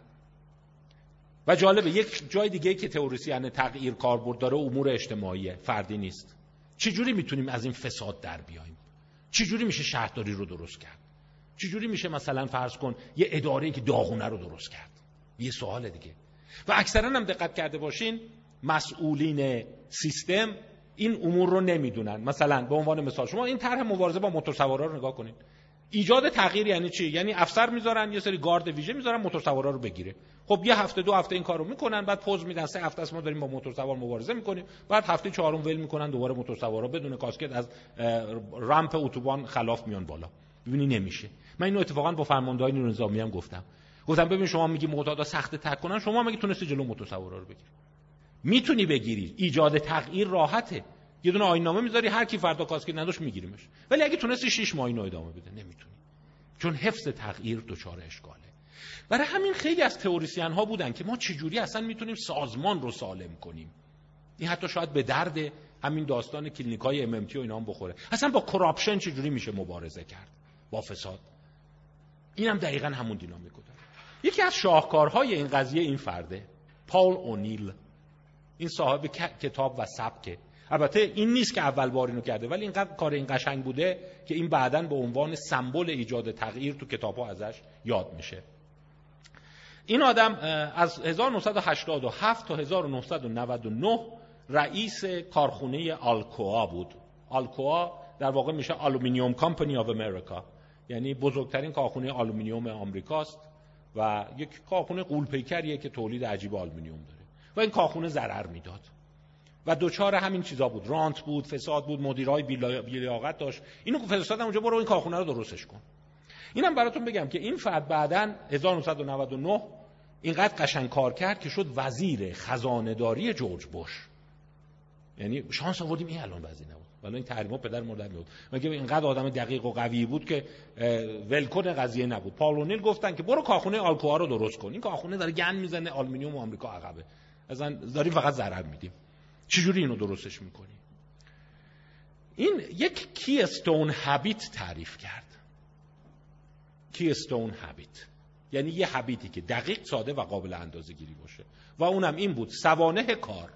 و جالبه یک جای دیگه که تئوریسین تغییر کاربرد داره امور اجتماعیه فردی نیست. چجوری می‌تونیم از این فساد در بیایم چجوری میشه شهرداری رو درست کرد؟ چجوری میشه مثلا فرض کن یه اداره که داغونه رو درست کرد؟ یه سوال دیگه. و اکثرا هم دقت کرده باشین مسئولین سیستم این امور رو نمی‌دونن. مثلا به عنوان مثال شما این طرح مبارزه با موتورسوارا رو نگاه کنید ایجاد تغییر یعنی چی؟ یعنی افسر می‌ذارن یه سری گارد ویژه می‌ذارن موتورسوارا رو بگیره. خب یه هفته دو هفته این کارو می‌کنن بعد پوز میدن سه هفته است ما داریم با موتورسوار مبارزه می‌کنیم. بعد هفته چهارم ول می‌کنن دوباره موتورسوارا بدون کاسکت از رامپ اتوبان خلاف میان بالا. ببینی نمیشه. من اینو اتفاقا با فرماندهای نیروی نظامی هم گفتم. گفتم ببین شما میگی معتادا سخت تک کنن شما مگه تونستی جلو موتورسوارا رو بگیری؟ می‌تونی بگیری. ایجاد تغییر راحته. یه دونه آینامه می‌ذاری هر کی فردا کاسکت نداشت میگیریمش. ولی اگه تونستی 6 ماه اینو ادامه بده نمی‌تونی. چون حفظ تغییر دچار اشکاله. برای همین خیلی از تئوریسین ها بودن که ما چجوری اصلا می‌تونیم سازمان رو سالم کنیم. این حتی شاید به درد همین داستان کلینیک های ام و اینا هم بخوره. اصلا با corruption چجوری میشه مبارزه کرد؟ با فساد. اینم دقیقا همون دینامیک داره. یکی از شاهکارهای این قضیه این فرده پاول اونیل. این صاحب کتاب و سبکه البته این نیست که اول بار اینو کرده ولی اینقدر کار این قشنگ بوده که این بعدا به عنوان سمبل ایجاد تغییر تو کتاب ها ازش یاد میشه. این آدم از 1987 تا 1999 رئیس کارخونه Alcoa بود. Alcoa در واقع میشه Aluminum Company of America یعنی بزرگترین کارخونه آلومینیوم آمریکاست و یک کارخونه غول‌پیکریه که تولید عجیب آلومینیوم داره. و این کارخونه ضرر می‌داد. و دچار همین چیزا بود. رانت بود فساد بود مدیرای بی‌لیاقت داشت. اینو فرستادم اونجا برو این کارخونه رو درستش کن. اینم براتون بگم که این فرد بعدا 1999 اینقدر قشنگ کار کرد که شد وزیر خزانه‌داری جورج بوش یعنی شانس آوردیم این الان وزیر ولی این تحریما پدر مرده بود مگه اینقدر آدم دقیق و قوی بود که ولکن قضیه نبود. پاول اونیل گفتن که برو کارخونه Alcoa رو درست کن. این کارخونه داره گند می‌زنه آلومینیوم و آمریکا عقبه. اصلا داریم فقط ضرر میدیم. چجوری اینو درستش می‌کنی؟ این یک keystone habit تعریف کرد. کی استون هابیت. یعنی یه هابیتی که دقیق ساده و قابل اندازه گیری باشه. و اونم این بود سوانه کار.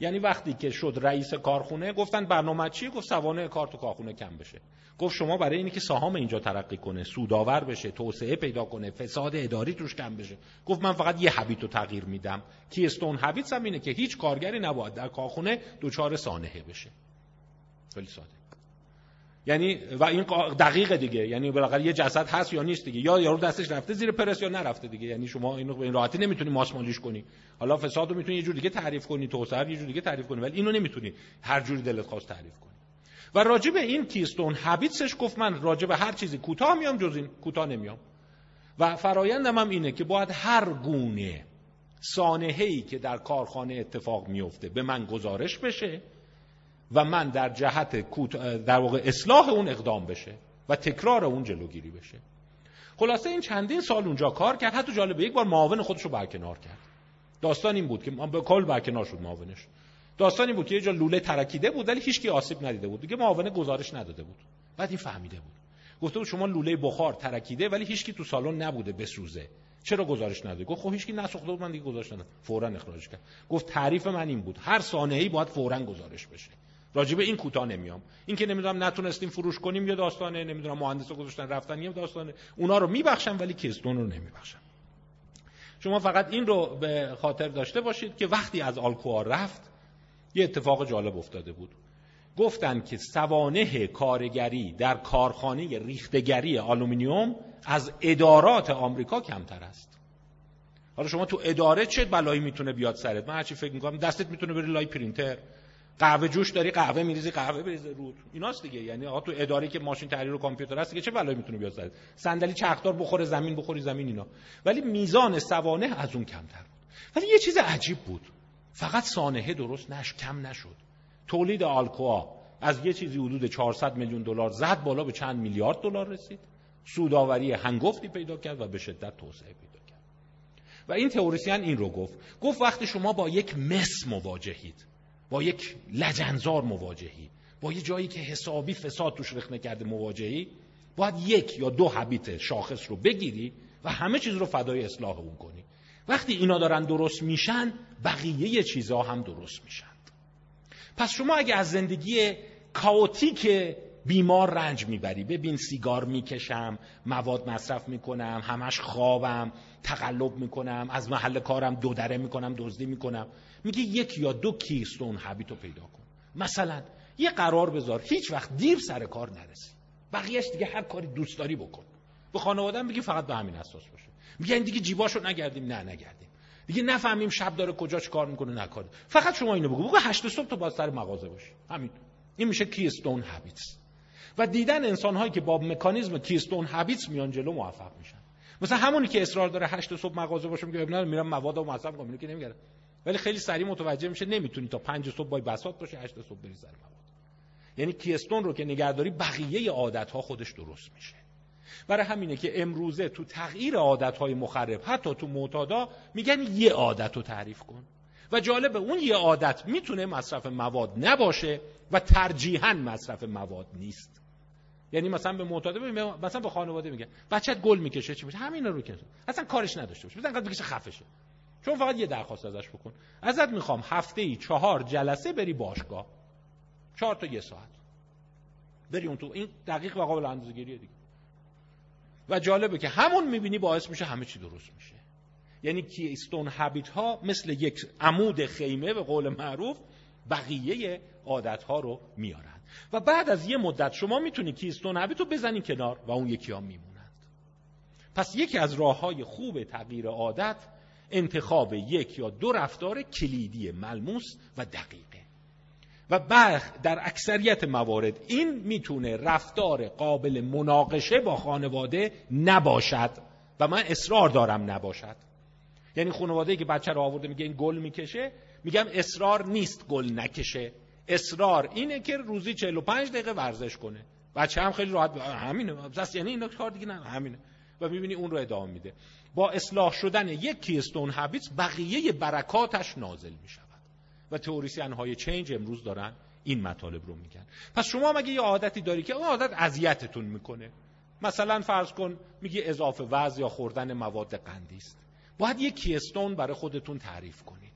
یعنی وقتی که شد رئیس کارخونه گفتن برنامه چیه گفت سوانه کار تو کارخونه کم بشه. گفت شما برای اینی که سهام اینجا ترقی کنه سودآور بشه توسعه پیدا کنه فساد اداری توش کم بشه. گفت من فقط یه حبیت رو تغییر میدم. کی استون حبیت اینه که هیچ کارگری نباید در کارخونه دوچار سانحه بشه. خیلی ساده. یعنی و این دقیق دیگه. یعنی بالاخره یه جسد هست یا نیست دیگه. یا یارو دستش رفته زیر پرس یا نرفته دیگه. یعنی شما اینو به این راحتی نمی‌تونی ماسمالیش کنی. حالا فساد می‌تونی یه جور دیگه تعریف کنی توسعه یه جور دیگه تعریف کنی ولی اینو نمی‌تونی هر جوری دلت خواست تعریف کنی. و راجع به این کیستون هابیتسش گفت من راجع به هر چیزی کوتاه میام جز این کوتاه نمیام. و فرایندم هم اینه که باید هر گونه سانحه‌ای که در کارخانه اتفاق میفته به من گزارش بشه و من در جهت در واقع اصلاح اون اقدام بشه و تکرار اون جلوگیری بشه. خلاصه این چندین سال اونجا کار کرد. حتی جالبه یک بار معاون خودش رو برکنار کرد. داستان این بود که به کل برکنار شد معاونش. داستان این بود که یه جا لوله ترکیده بود ولی هیچ کی آسیب ندیده بود. دیگه معاون گزارش نداده بود. بعد این فهمیده بود. گفته بود شما لوله بخار ترکیده ولی هیچ کی تو سالن نبوده بسوزه. چرا گزارش نداده؟ گفت خب هیچ کی نسوخته بود من دیگه گزارش ندادم. فورا اخراج کرد. گفت تعریف من این بود. هر سانحه‌ای باید فورا گزارش بشه. راجع به این کوتاه نمیام. این که نمی‌دونم نتونستیم فروش کنیم یه داستانه نمی‌دونم مهندسا گذاشتن رفتن یه داستانه. اونا رو میبخشم ولی keystone رو نمیبخشم. شما فقط این رو به خاطر داشته باشید که وقتی از Alcoa رفت یه اتفاق جالب افتاده بود. گفتن که سوانح کارگری در کارخانه ریخته‌گری آلومینیوم از ادارات آمریکا کمتر است. حالا شما تو اداره چه بلایی می‌تونه بیاد سرت؟ من هرچی فکر می‌کنم دستت می‌تونه بری لای پرینتر. قهوه جوش داری قهوه میریزی قهوه بریزه رود ایناست دیگه. یعنی آقا تو اداره که ماشین تحریر و کامپیوتر هست دیگه چه بلایی می‌تونه بیاد سرت صندلی چرخدار بخوره زمین بخوری زمین اینا. ولی میزان سوانه از اون کمتر بود. ولی یه چیز عجیب بود. فقط سانحه درست نش کم نشد. تولید آلکوآ از یه چیزی حدود 400 میلیون دلار زد بالا به چند میلیارد دلار رسید. سوداوری هنگفتی پیدا کرد و به شدت توسعه پیدا کرد. و این تئوریسین این رو گفت. گفت وقتی شما با یک مس مواجهید با یک لجنزار مواجهی با یه جایی که حسابی فساد توش رخ کرده مواجهی باید یک یا دو حبیت شاخص رو بگیری و همه چیز رو فدای اصلاح اون کنی. وقتی اینا دارن درست میشن بقیه چیزها هم درست میشن. پس شما اگه از زندگی کاوتیک بیمار رنج می‌بری ببین سیگار می‌کشم مواد مصرف می‌کنم همش خوابم تقلب می‌کنم از محل کارم دودره می‌کنم دزدی می‌کنم. میگه یک یا دو کیستون هبیتو پیدا کن. مثلا یه قرار بذار هیچ وقت دیر سر کار نرسی. بقیهش دیگه هر کاری دوست داری بکن. به خانواده بگی فقط به همین اساس باشه. میگن دیگه جیباشو نگردیم. نه نگردیم. دیگه نفهمیم شب داره کجا چه کار می‌کنه نکاره فقط شما اینو بگو. بگو هشت صبح تو باز سر مغازه باشی. همین این میشه کیستون هابیتس و دیدن انسان هایی که با مکانیزم کیستون هابیتس میان جلو موفق میشن. مثلا همونی که اصرار داره هشت صبح مغازه باشه میگه ابن میرم مواد و مصرف کنم. که نمیگره ولی خیلی سریع متوجه میشه نمی‌تونی تا پنج صبح با بساط باشه هشت صبح بری سر مواد. یعنی کیستون رو که نگهداری بقیه عادت ها خودش درست میشه. برای همینه که امروزه تو تغییر عادت های مخرب حتی تو معتادا میگن یه عادت رو تعریف کن. و جالب اون یه عادت می‌تونه مصرف مواد نباشه و ترجیحاً مصرف مواد نیست. یعنی مثلا به معتاده مثلا به خانواده میگه بچت گل می‌کشه چی میشه؟ همینا رو که اصلا کارش نداشته باشه. مثلا بگیشه خفشه. چون فقط یه درخواست ازش بکن. ازت می‌خوام هفته ای چهار جلسه بری باشگاه. چهار تا یه ساعت. بری اون تو این دقیق و قابل اندازه‌گیریه دیگه. و جالبه که همون می‌بینی باعث میشه همه چی درست میشه. یعنی کیستون هابیت ها مثل یک عمود خیمه به قول معروف بقیه عادت ها رو میارن. و بعد از یه مدت شما می‌تونی کیستون هابیت رو بزنی کنار و اون یکی ها میمونند. پس یکی از راه های خوب تغییر عادت انتخاب یک یا دو رفتار کلیدی ملموس و دقیقه. و بعد در اکثریت موارد این می‌تونه رفتار قابل مناقشه با خانواده نباشد و من اصرار دارم نباشد. یعنی خانواده که بچه رو آورده میگه این گل می‌کشه میگم اصرار نیست گل نکشه. اصرار اینه که روزی 45 دقیقه ورزش کنه. بچه هم خیلی راحت همینه. یعنی این کار دیگه نه همینه. و می‌بینی اون رو ادامه میده. با اصلاح شدن یک کیستون هابیتس بقیه برکاتش نازل می‌شود. و تئوریسین های چینج امروز دارن این مطالب رو میگن. پس شما مگه یه عادتی داری که اون عادت اذیتتون می‌کنه؟ مثلا فرض کن میگی اضافه وزن یا خوردن مواد قندی است. باید یه کیستون برای خودتون تعریف کنید.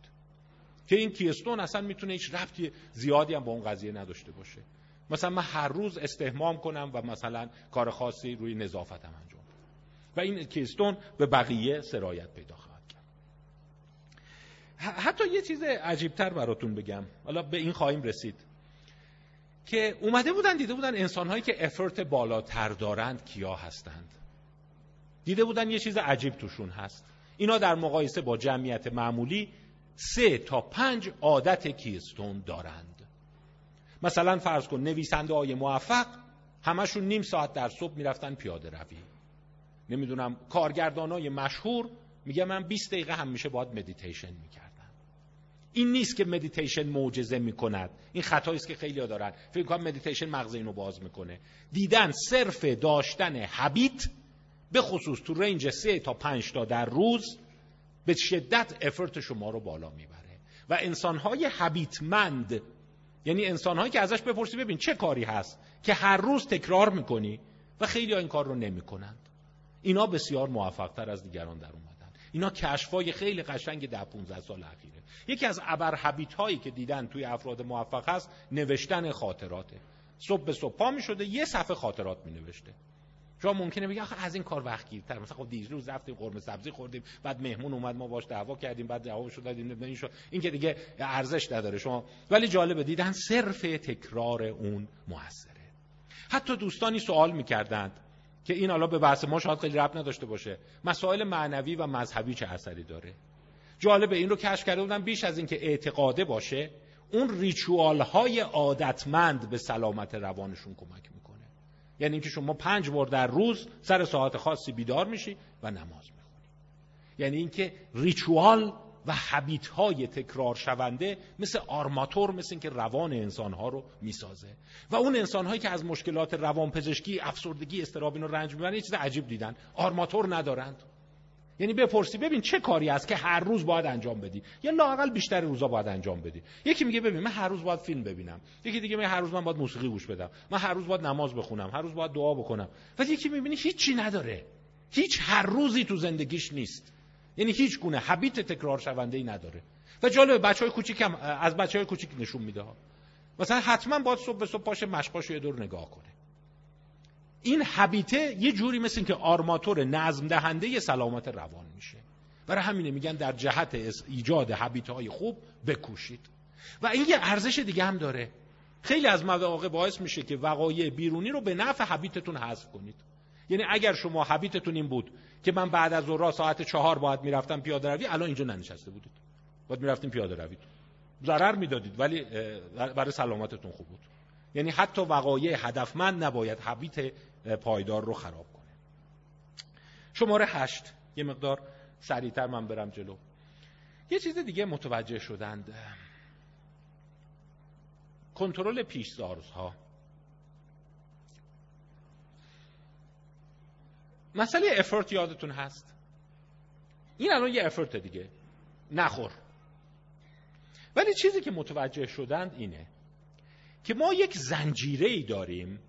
که این کیستون اصلا می‌تونه هیچ ربطی زیادی هم با اون قضیه نداشته باشه. مثلا من هر روز استهمام کنم و مثلا کار خاصی روی نظافتم انجام این کیستون به بقیه سرایت پیدا خواهد کرد. حتی یه چیز عجیبتر براتون بگم. حالا به این خواهیم رسید. که اومده بودن دیده بودن انسانهایی که افرت بالاتر دارند کیا هستند. دیده بودن یه چیز عجیب توشون هست. اینا در مقایسه با جمعیت معمولی سه تا پنج عادت کیستون دارند. مثلا فرض کن نویسنده های موفق همشون نیم ساعت در صبح می‌رفتن پیاده روی. نمی‌دونم کارگردان های مشهور میگه من 20 دقیقه هم میشه باید مدیتیشن می‌کردم. این نیست که مدیتیشن معجزه می‌کند. این خطایی است که خیلی ها دارن. فکر کنم مدیتیشن مغز اینو باز می‌کنه. دیدن صرف داشتن habit به خصوص تو رنج سه تا پنج تا در روز به شدت effort شما رو بالا می‌بره. و انسانهای habit مند یعنی انسانهایی که ازش بپرسی ببین چه کاری هست که هر روز تکرار می‌کنی و خیلی ها این کار رو نمی‌کنند. اینا بسیار موفقتر از دیگران در اومدن. اینا کشفای خیلی قشنگ ده 15 سال اخیره. یکی از ابر هایی که دیدن توی افراد موفق هست نوشتن خاطراته. صبح به صبح پا می شده یه صفحه خاطرات می نوشته شما ممکنه بگی آخه از این کار وقت گیرتر مثلا خب دیروز رفتیم قرمه سبزی خوردیم بعد مهمون اومد ما باش دعوا کردیم بعد دعوا شد دادیم این این که دیگه ارزش نداره شما. ولی جالبه دیدن صرف تکرار اون موثره. حتی دوستانی سوال می‌کردند که این حالا به بحث ما شاید خیلی رب نداشته باشه. مسائل معنوی و مذهبی چه اثری داره؟ جالبه این رو کشف کرده بودن بیش از اینکه اعتقاده باشه اون ریچوال های عادتمند به سلامت روانشون کمک می‌کنه. یعنی اینکه شما پنج بار در روز سر ساعت خاصی بیدار میشی و نماز می‌خونی. یعنی اینکه ریچوال و حبیت های تکرار شونده مثل آرماتور مثل اینکه روان انسان ها رو می‌سازه. و اون انسان هایی که از مشکلات روان پزشکی افسردگی استراب رو رنج می‌برن یه چیز عجیب دیدن. آرماتور ندارند. یعنی بپرسی ببین چه کاری است که هر روز باید انجام بدی. یا لاقل بیشتر روزا باید انجام بدی. یکی میگه ببین من هر روز باید فیلم ببینم. یکی دیگه من هر روز من باید موسیقی گوش بدم. من هر روز باید نماز بخونم. هر روز باید دعا بکنم. و یکی می‌بینی هیچی نداره. هیچ هر روزی تو زندگیش نیست. یعنی هیچ گونه حبیت تکرار شونده ای نداره. و جالب بچه های کوچیک هم از بچه های کوچیک نشون میده ها. مثلا حتما باید صبح به صبح پاشه مشقاشو یه دور نگاه کنه. این حبیته یه جوری مثل که آرماتور نظم دهنده سلامت روان میشه. برای همینه میگن در جهت ایجاد حبیت های خوب بکوشید. و این یه ارزش دیگه هم داره. خیلی از مواقع باعث میشه که وقایع بیرونی رو به نفع حبیتتون حذف کنید. یعنی اگر شما حبیتتون این بود که من بعد از ظهر ساعت چهار باید می‌رفتم پیاده روی الان اینجا ننشسته بودید. باید می‌رفتیم پیاده روی. ضرر می‌دادید ولی برای سلامتتون خوب بود. یعنی حتی وقایع هدفمند نباید حبیت پایدار رو خراب کنه. شماره هشت. یه مقدار سریعتر من برم جلو. یه چیز دیگه متوجه شدند. کنترل پیشزارزها مسئله افورت یادتون هست؟ این الان یه افورت دیگه. نخور. ولی چیزی که متوجه شدند اینه که ما یک زنجیره ای داریم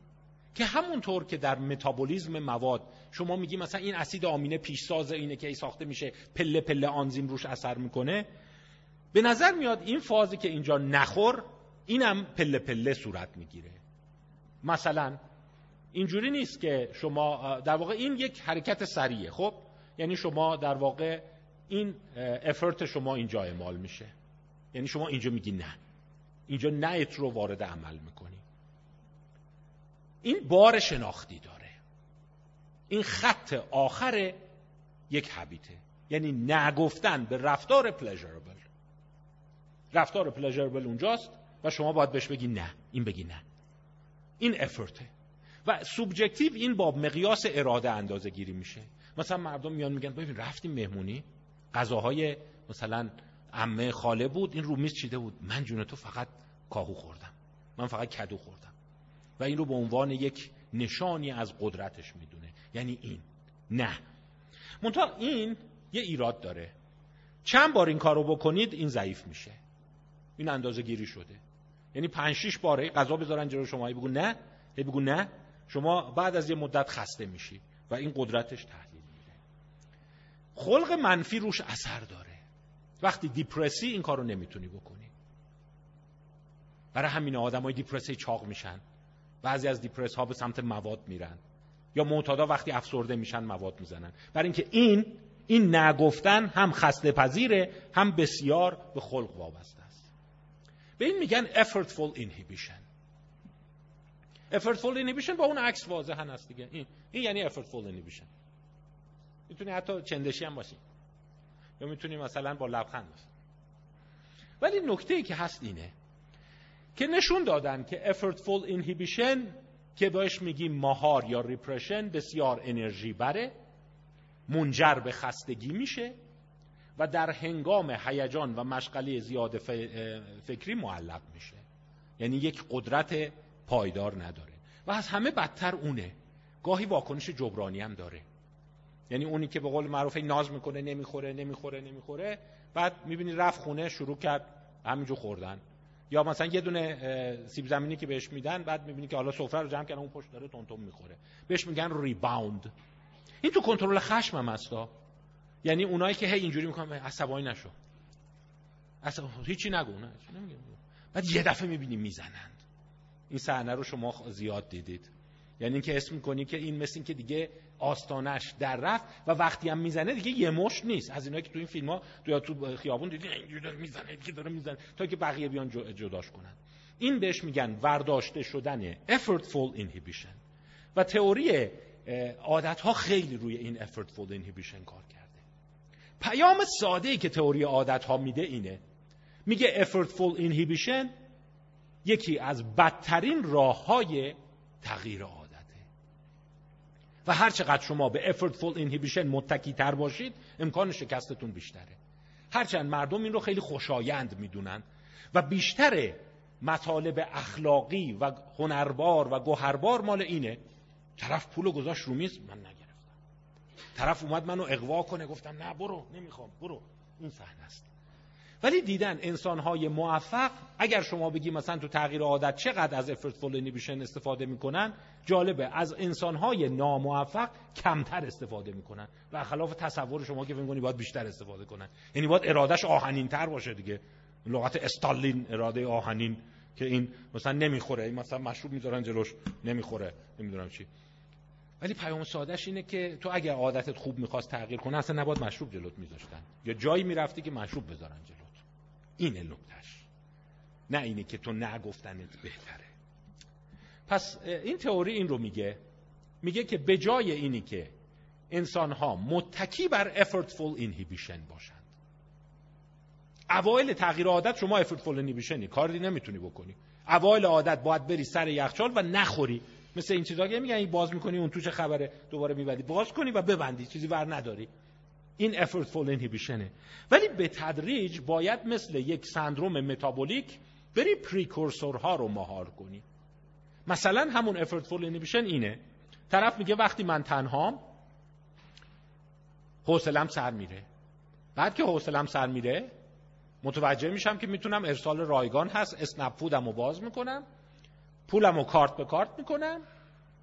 که همونطور که در متابولیزم مواد شما میگی مثلا این اسید آمینه پیشساز اینه که ای ساخته میشه پله پله آنزیم روش اثر می‌کنه. به نظر میاد این فازی که اینجا نخور اینم پله پله صورت می‌گیره. مثلا اینجوری نیست که شما در واقع این یک حرکت سریعه خب؟ یعنی شما در واقع این افرت شما اینجا اعمال میشه. یعنی شما اینجا میگی نه. اینجا نه رو وارد عمل می‌کنی. این بار شناختی داره. این خط آخر یک حبیته یعنی نگفتن به رفتار پلژربل رفتار پلژربل اونجاست و شما باید بهش بگی نه. این بگی نه. این افرته و subjective این با مقیاس اراده اندازه گیری میشه. مثلا مردم میان میگن ببین رفتیم مهمونی. غذاهای مثلا عمه خاله بود این رو میز چیده بود. من جون تو فقط کاهو خوردم. من فقط کدو خوردم. و این رو به عنوان یک نشانی از قدرتش می‌دونه. یعنی این. نه. منتها این یه ایراد داره. چند بار این کارو بکنید این ضعیف میشه. این اندازه گیری شده. یعنی پنج شیش باره غذا بذارن جلو شما. بگو نه. بگو نه. شما بعد از یه مدت خسته میشی و این قدرتش تحلیل میره خلق منفی روش اثر داره. وقتی دیپرسی این کارو نمی‌تونی بکنی. برای همین آدم های دیپرسی چاق میشن. بعضی از دیپرس ها به سمت مواد میرن. یا معتادا وقتی افسرده میشن مواد می‌زنن. برای اینکه این این نگفتن هم خسته پذیره هم بسیار به خلق وابسته است. به این میگن effortful inhibition. Effortful inhibition با اون عکس واضحا هست دیگه. این این یعنی effortful inhibition. می‌تونی حتی چندشی هم باشی. یا می‌تونی مثلا با لبخند باشی. ولی نکته ای که هست اینه که نشون دادن که effortful inhibition که بهش میگیم مهار یا ریپرشن بسیار انرژی بره منجر به خستگی میشه و در هنگام هیجان و مشغله زیاد فکری معلق میشه. یعنی یک قدرت پایدار نداره. و از همه بدتر اونه. گاهی واکنش جبرانی هم داره. یعنی اونی که به قول معروف ناز می‌کنه نمی‌خوره نمی‌خوره نمی‌خوره. بعد می‌بینی رفت خونه شروع کرد همینجور خوردن. یا مثلا یه دونه سیب زمینی که بهش میدن بعد می‌بینی که حالا سفره رو جمع کردن اون پشت داره تون می‌خوره. بهش میگن ریباوند این تو کنترل خشم هم هستا یعنی اونایی که هی اینجوری می‌کنن عصبانی نشو. اصلا هیچی نگو نه بعد یه دفعه می‌بینی می‌زنند. این صحنه رو شما زیاد دیدید. یعنی اینکه اسم می‌کنی که این مثل این که دیگه آستانش در رفت و وقتی هم می‌زنه دیگه یه مشت نیست. از اینایی که تو این فیلم ها یا تو خیابون دیدی اینجوری داره می‌زنه دیگه داره می‌زنه تا که بقیه بیان جداش کنن. این بهش میگن ورداشته شدن effortful inhibition. و تئوری عادت ها خیلی روی این effortful inhibition کار کرده. پیام ساده ای که تئوری عادت ها میده اینه. میگه effortful inhibition یکی از بدترین راه های تغییر عادته. و هر چقدر شما به effortful inhibition متکی تر باشید امکان شکستتون بیشتره. هرچند مردم این رو خیلی خوشایند می‌دونن و بیشتر مطالب اخلاقی و هنربار و گوهربار مال اینه طرف پولو گذاشت رو میز من نگرفتم. طرف اومد منو اقوا کنه گفتم نه برو نمی‌خوام برو. این صحنه است. ولی دیدن انسانهای موفق اگر شما بگی مثلا تو تغییر عادت چقدر از effortful inhibition استفاده می‌کنن جالبه. از انسانهای ناموفق کمتر استفاده می‌کنن. و خلاف تصور شما که فکر باید بیشتر استفاده کنن. یعنی باید ارادش آهنین تر باشه دیگه. لغت استالین اراده آهنین که این مثلا نمی‌خوره. این مثلا مشروب می‌ذارن جلوش نمی‌خوره. نمی‌دونم چی. ولی پیام سادهش اینه که تو اگر عادتت خوب می‌خواست تغییر کنه اصلا نباید مشروب جلوت میذاشتن. یا جایی می‌رفتی که مشروب بذارن جلوت. اینه نکتهش نه اینه که تو نگفتنت بهتره. پس این تئوری این رو میگه. میگه که به جای اینی که انسان ها متکی بر effortful inhibition باشند. اوایل تغییر عادت شما effortful inhibition کاری نمی‌تونی بکنی. اوایل عادت باید بری سر یخچال و نخوری. مثل این چیزا که میگن این باز می‌کنی اون توش خبره؟ دوباره میبندی. باز کنی و ببندی. چیزی ور نداری. این effortful inhibition ولی به تدریج باید مثل یک سندروم متابولیک بری پریکورسورها رو مهار کنی. مثلا همون effortful inhibition اینه. طرف میگه وقتی من تنهام حوصلم سر میره. بعد که حوصلم سر میره متوجه میشم که می‌تونم ارسال رایگان هست اسنپ فودم رو باز می‌کنم پولم رو کارت به کارت می‌کنم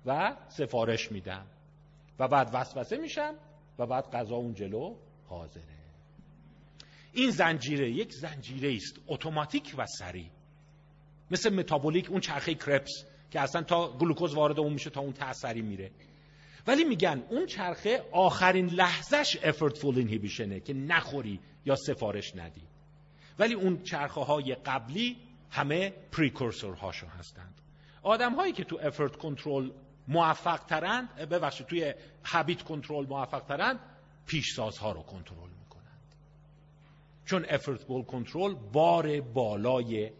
و سفارش میدم. و بعد وسوسه میشم و بعد غذا اون جلو؟ حاضره. این زنجیره یک زنجیره است اتوماتیک و سریع. مثل متابولیک اون چرخه کرپس که اصلا تا گلوکوز وارد اون میشه تا اون تأثری میره. ولی میگن اون چرخه آخرین لحظش effortful inhibitionه که نخوری یا سفارش ندی. ولی اون چرخه های قبلی همه پریکورسور هاشو هستند. آدم هایی که تو افورت کنترل موفق ترند ببخشید توی هابیت کنترل موفق ترند پیشسازها رو کنترل می‌کنند. چون افورتبل کنترل بار بالای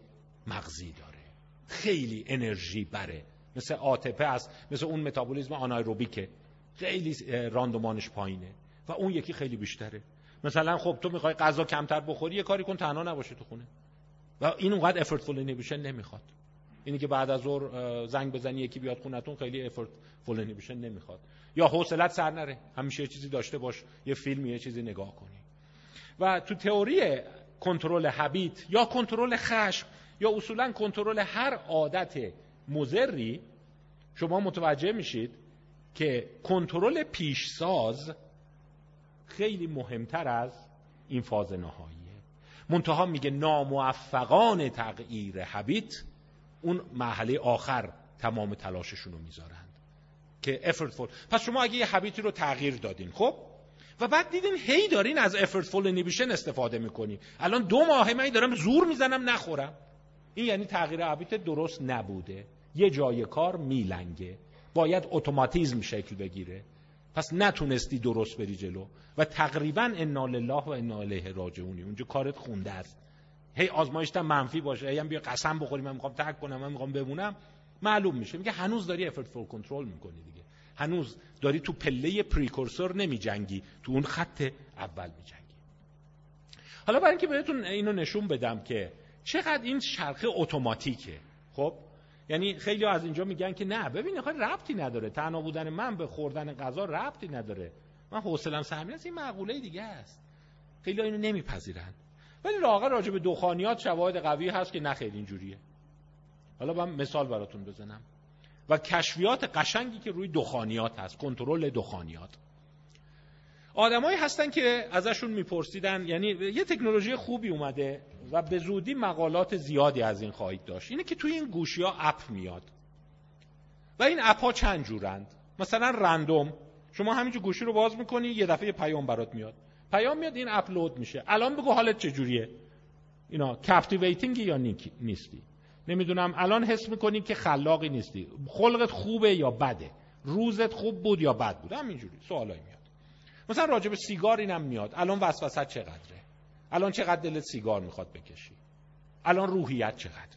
مغزی داره. خیلی انرژی بره. مثل آتپه است مثل اون متابولیزم آنایروبیکه. خیلی راندومانش پایینه. و اون یکی خیلی بیشتره. مثلا خب تو می‌خوای غذا کمتر بخوری یه کاری کن تنها نباشه تو خونه. و این اونقدر افورتفول نمیشه نمی‌خواد. اینی که بعد از ظهر زنگ بزنی یکی بیاد خونتون خیلی افورت فول نمی‌خواد. یا حوصلت سر نره. همیشه چیزی داشته باش یه فیلم یه چیزی نگاه کنی. و تو تئوری کنترل هبیت یا کنترل خشم یا اصولا کنترل هر عادت مزری شما متوجه میشید که کنترل پیشساز خیلی مهمتر از این فاز نهاییه منتها میگه ناموفقان تغییر هبیت اون محله آخر تمام تلاششون رو می‌ذارند. که effortful پس شما اگه یه حبیتی رو تغییر دادین خب؟ و بعد دیدین هی دارین از effortful inhibition استفاده می‌کنی الان دو ماهه من دارم زور می‌زنم نخورم. این یعنی تغییر حبیت درست نبوده. یه جای کار میلنگه. باید اتوماتیزم شکل بگیره. پس نتونستی درست بری جلو. و تقریبا انا لله و انا الیه راجعونی. اونجا کارت خونده است. هی آزمایشتم منفی باشه هی هم بیا قسم بخوری من می‌خوام ترک کنم من می‌خوام بمونم. معلوم میشه. میگه هنوز داری افورت فور کنترل می‌کنی دیگه. هنوز داری تو پله پریکورسور نمیجنگی تو اون خط اول میجنگی. حالا برای اینکه بهتون اینو نشون بدم که چقدر این شرخه اتوماتیکه. خب؟ یعنی خیلی از اینجا میگن که نه ببین خیلی ربطی نداره. تنها بودن من به خوردن غذا ربطی نداره. من حوصلم سر این معقوله دیگه است. خیلی اینو نمیپذیرن. ولی لاغر راجع به دخانیات شواهد قوی هست که نه خیلی اینجوریه. حالا من مثال براتون بزنم. و کشفیات قشنگی که روی دخانیات هست کنترل دخانیات. آدمایی هستن که ازشون میپرسیدن یعنی یه تکنولوژی خوبی اومده و به زودی مقالات زیادی از این خواهید داشت. اینه که توی این گوشی ها اپ میاد. و این اپ ها چند جورند؟ مثلا رندوم. شما همینجور گوشی رو باز می‌کنی یه دفعه پیام برات میاد. پیام میاد این اپلود میشه. الان بگو حالت چجوریه؟ اینا کپتیویتینگ یا نیستی؟ نمی‌دونم. الان حس می‌کنی که خلاقی نیستی. خلقت خوبه یا بده؟ روزت خوب بود یا بد بود؟ همینجوری. سوالایی میاد. مثلا راجع به سیگار اینم میاد. الان وسوسه چقدره؟ الان چقدر دلت سیگار می‌خواد بکشی؟ الان روحیت چقدره؟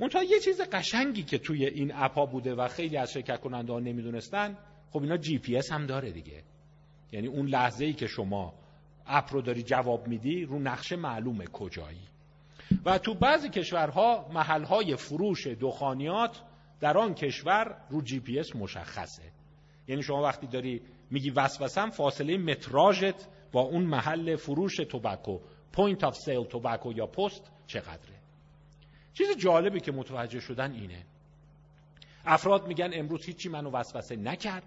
منتها یه چیز قشنگی که توی این app ا بوده و خیلی از شرکت کننده ها نمی‌دونستن خب اینا جی پی اس هم داره دیگه. یعنی اون لحظه ای که شما app رو داری جواب میدی رو نقشه معلومه کجایی. و تو بعضی کشورها محلهای فروش دخانیات در آن کشور رو جی پی اس مشخصه. یعنی شما وقتی داری میگی وسوسم فاصله متراژت با اون محل فروش tobacco point of sale tobacco یا پست چقدره. چیز جالبی که متوجه شدن اینه. افراد میگن امروز هیچی منو وسوسه نکرد.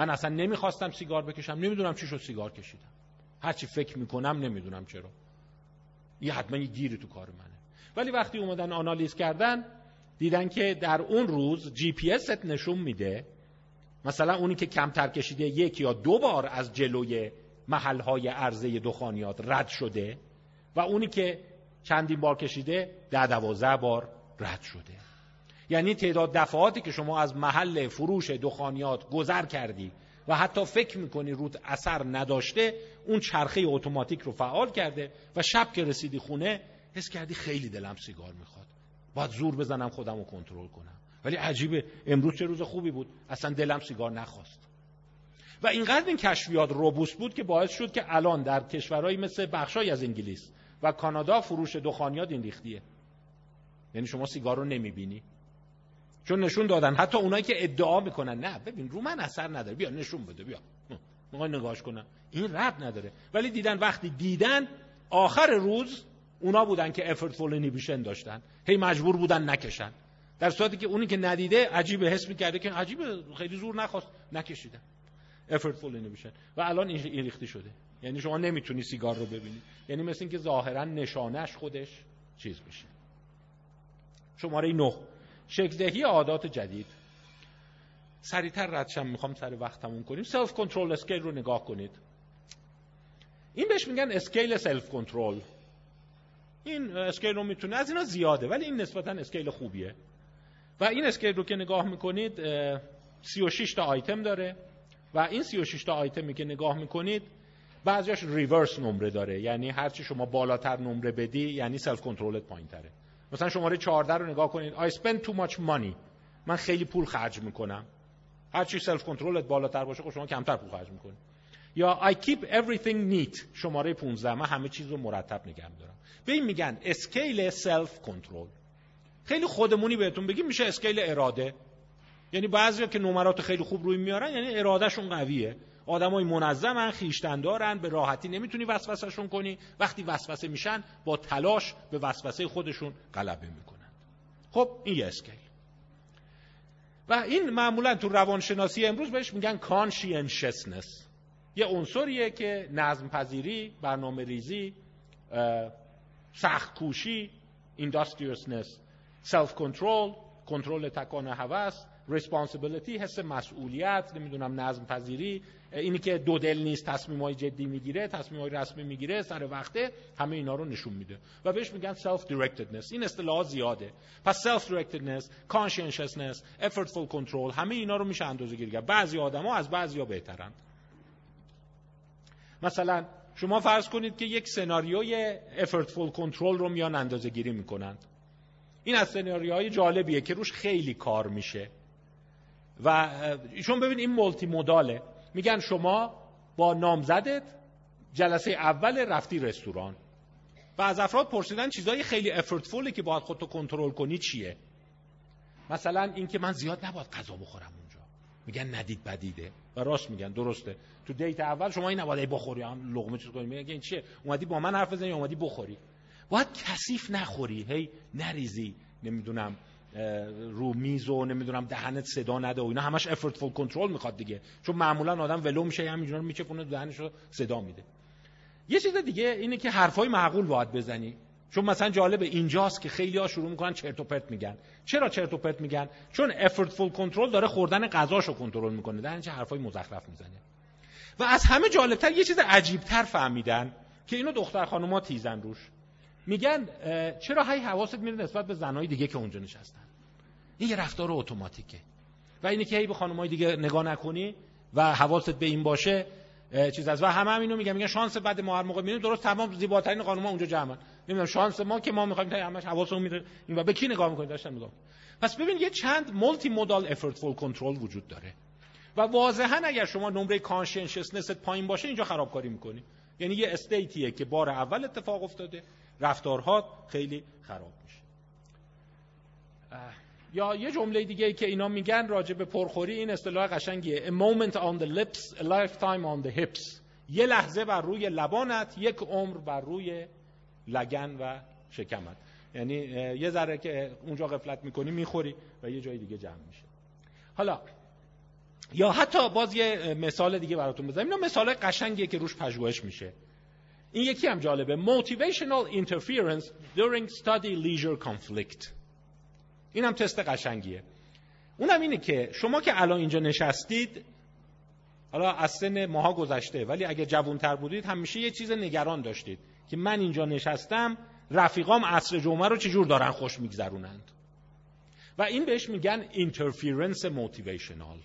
من اصلا نمی‌خواستم سیگار بکشم نمی‌دونم چی شد سیگار کشیدم. هرچی فکر می‌کنم نمی‌دونم چرا. یه حتما یه گیری تو کار منه. ولی وقتی اومدن آنالیز کردن دیدن که در اون روز جی پی ست نشون میده مثلا اونی که کمتر کشیده یک یا دو بار از جلوی محلهای عرضه دخانیات رد شده و اونی که چندین بار کشیده ده دوازده بار رد شده. یعنی تعداد دفعاتی که شما از محل فروش دخانیات گذر کردی و حتی فکر می‌کنی رود اثر نداشته اون چرخه اتوماتیک رو فعال کرده و شب که رسیدی خونه حس کردی خیلی دلم سیگار می‌خواد. باید زور بزنم خودم رو کنترل کنم. ولی عجیبه امروز چه روز خوبی بود. اصلا دلم سیگار نخواست. و اینقدر این کشفیات روبوست بود که باعث شد که الان در کشورهایی مثل بخشای از انگلیس و کانادا فروش دخانیات این ریختیه. یعنی شما سیگار رو نمی‌بینی؟ چون نشون دادن. حتی اونایی که ادعا می‌کنن نه ببین رو من اثر نداره. بیا نشون بده بیا. می‌خوای نگاهش کنم. این رد نداره. ولی دیدن وقتی دیدن آخر روز اونا بودن که افورتفول اینیبیشن داشتن. هی مجبور بودن نکشن. در صورتی که اونی که ندیده عجیب حس می‌کرده که عجیبه خیلی زور نخواست. نکشیدن. افورتفول اینیبیشن و الان این ریختی شده. یعنی شما نمی‌تونی سیگار رو ببینی. یعنی مثل اینکه ظاهرا نشانش خودش چیز بشه شماره 9 شکلدهی عادات جدید. سریعتر ردشم می‌خوام سر وقت تموم کنیم. self-control scale رو نگاه کنید. این بهش میگن scale self-control این scale رو می‌تونه از اینا زیاده ولی این نسبتا scale خوبیه. و این scale رو که نگاه می‌کنید 36 تا آیتم داره. و این 36 تا آیتمی که نگاه می‌کنید بعضیش reverse نمره داره. یعنی هرچی شما بالاتر نمره بدی یعنی self-control ت پایینتره. مثلا شماره 14 رو نگاه کنید. I spend too much money. من خیلی پول خرج می‌کنم. هر چی self-control ت بالاتر باشه خب شما کمتر پول خرج می‌کنید یا I keep everything neat. شماره 15 من همه چیز رو مرتب نگه دارم به این میگن scale self-control خیلی خودمونی بهتون بگیم میشه scale اراده. یعنی بعضیا که نمرات خیلی خوب روی میارن یعنی ارادهشون قویه. آدمای منظمن خویشتن‌دارن به راحتی نمی‌تونی وسوسهشون کنی. وقتی وسوسه میشن با تلاش به وسوسه خودشون غلبه می‌کنن. خب این یه scale. و این معمولا تو روانشناسی امروز بهش میگن conscientiousness یه عنصریه که نظم پذیری برنامه ریزی سخت کوشی industriousness self control کنترل تکان هوس responsibility حس مسئولیت نمی‌دونم نظم پذیری اینی که دو دل نیست تصمیم های جدی می‌گیره تصمیم های رسمی می‌گیره سر وقته همه اینا رو نشون میده. و بهش میگن self directedness این اصطلاح زیاده. پس self directedness conscientiousness effortful control همه اینا رو میشه اندازه گیری کرد. بعضی آدما از بعضی ها بهترن. مثلا شما فرض کنید که یک سناریوی effortful control رو میان اندازه گیری می‌کنند. این از سناریوهای جالبیه که روش خیلی کار میشه. و شما ببین این مولتی موداله میگن شما با نامزدت جلسه اول رفتی رستوران. و از افراد پرسیدن چیزای خیلی افورتفولی که باید خودتو کنترل کنی چیه؟ مثلا اینکه من زیاد نباید غذا بخورم اونجا. میگن ندید بدیده. و راست میگن درسته. تو دیت اول شما این نباید بخوری هم لقمه چیز کنی. میگن این چیه؟ اومدی با من حرف بزنی اومدی بخوری؟ باید کثیف نخوری. هی نریزی. نمی‌دونم. رو میز و نمی‌دونم دهنت صدا نده و اینا همش افورتفول کنترل می‌خواد دیگه. چون معمولا آدم ولو میشه همینجوری رو میچپونه دهنش رو صدا میده. یه چیز دیگه اینه که حرفای معقول باید بزنی. چون مثلا جالب اینجاست که خیلی ها شروع می‌کنن چرت و پرت میگن. چرا چرت و پرت میگن؟ چون افورتفول کنترل داره خوردن غذاشو کنترل می‌کنه. در چه حرفای مزخرف می‌زنه. و از همه جالبتر یه چیز عجیبتر فهمیدن که اینو دختر خانوما تیزن روش. میگن چرا هی حواست میره نسبت به زنهای دیگه که اونجا نشستن؟ این یه رفتار اتوماتیکه. و اینه که هی به خانمای دیگه نگاه نکنی و حواست به این باشه چیز از و همه هم اینو میگن. میگن شانس بعد ما هر موقع می‌بینیم درست تمام زیباترین خانم‌ها اونجا جمعن. نمی‌دونم شانس ما که ما می‌خوایم تا همش حواسمون میره این و به کی نگاه می‌کنید داشتن نگاه پس ببین یه چند multimodal effortful control وجود داره. و واضحا اگر شما نمره conscientiousness ت پایین باشه اینجا خرابکاری می‌کنی. یعنی یه state یه که بار اول اتفاق افتاده. رفتارها خیلی خراب میشه. یا یه جمله دیگه ای که اینا میگن راجع به پرخوری این اصطلاح قشنگیه. A moment on the lips a lifetime on the hips. یه لحظه بر روی لبانت یک عمر بر روی لگن و شکمت. یعنی یه ذره که اونجا غفلت می‌کنی می‌خوری و یه جای دیگه جمع میشه. حالا یا حتی باز یه مثال دیگه براتون بزنم. اینا مثال قشنگیه که روش پژوهش میشه. این یکی هم جالبه. Motivational interference during study leisure conflict. این هم تست قشنگیه. اونم اینه که شما که الان اینجا نشستید حالا از سن ماها گذشته ولی اگه جوانتر بودید همیشه یه چیز نگران داشتید که من اینجا نشستم رفیقام عصر جمعه رو چجور دارن خوش میگذرونند؟ و این بهش میگن interference motivational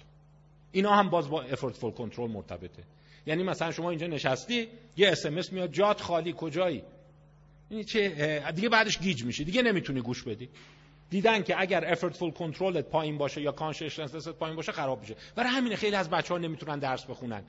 اینا هم باز با effortful control مرتبطه. یعنی مثلا شما اینجا نشستی یه SMS میاد جات خالی کجایی؟ این چه دیگه بعدش گیج میشه دیگه نمی‌تونی گوش بدی. دیدن که اگر effortful control ت پایین باشه یا conscientiousness ت پایین باشه خراب میشه. برای همین خیلی از بچه‌ها نمی‌تونن درس بخونن.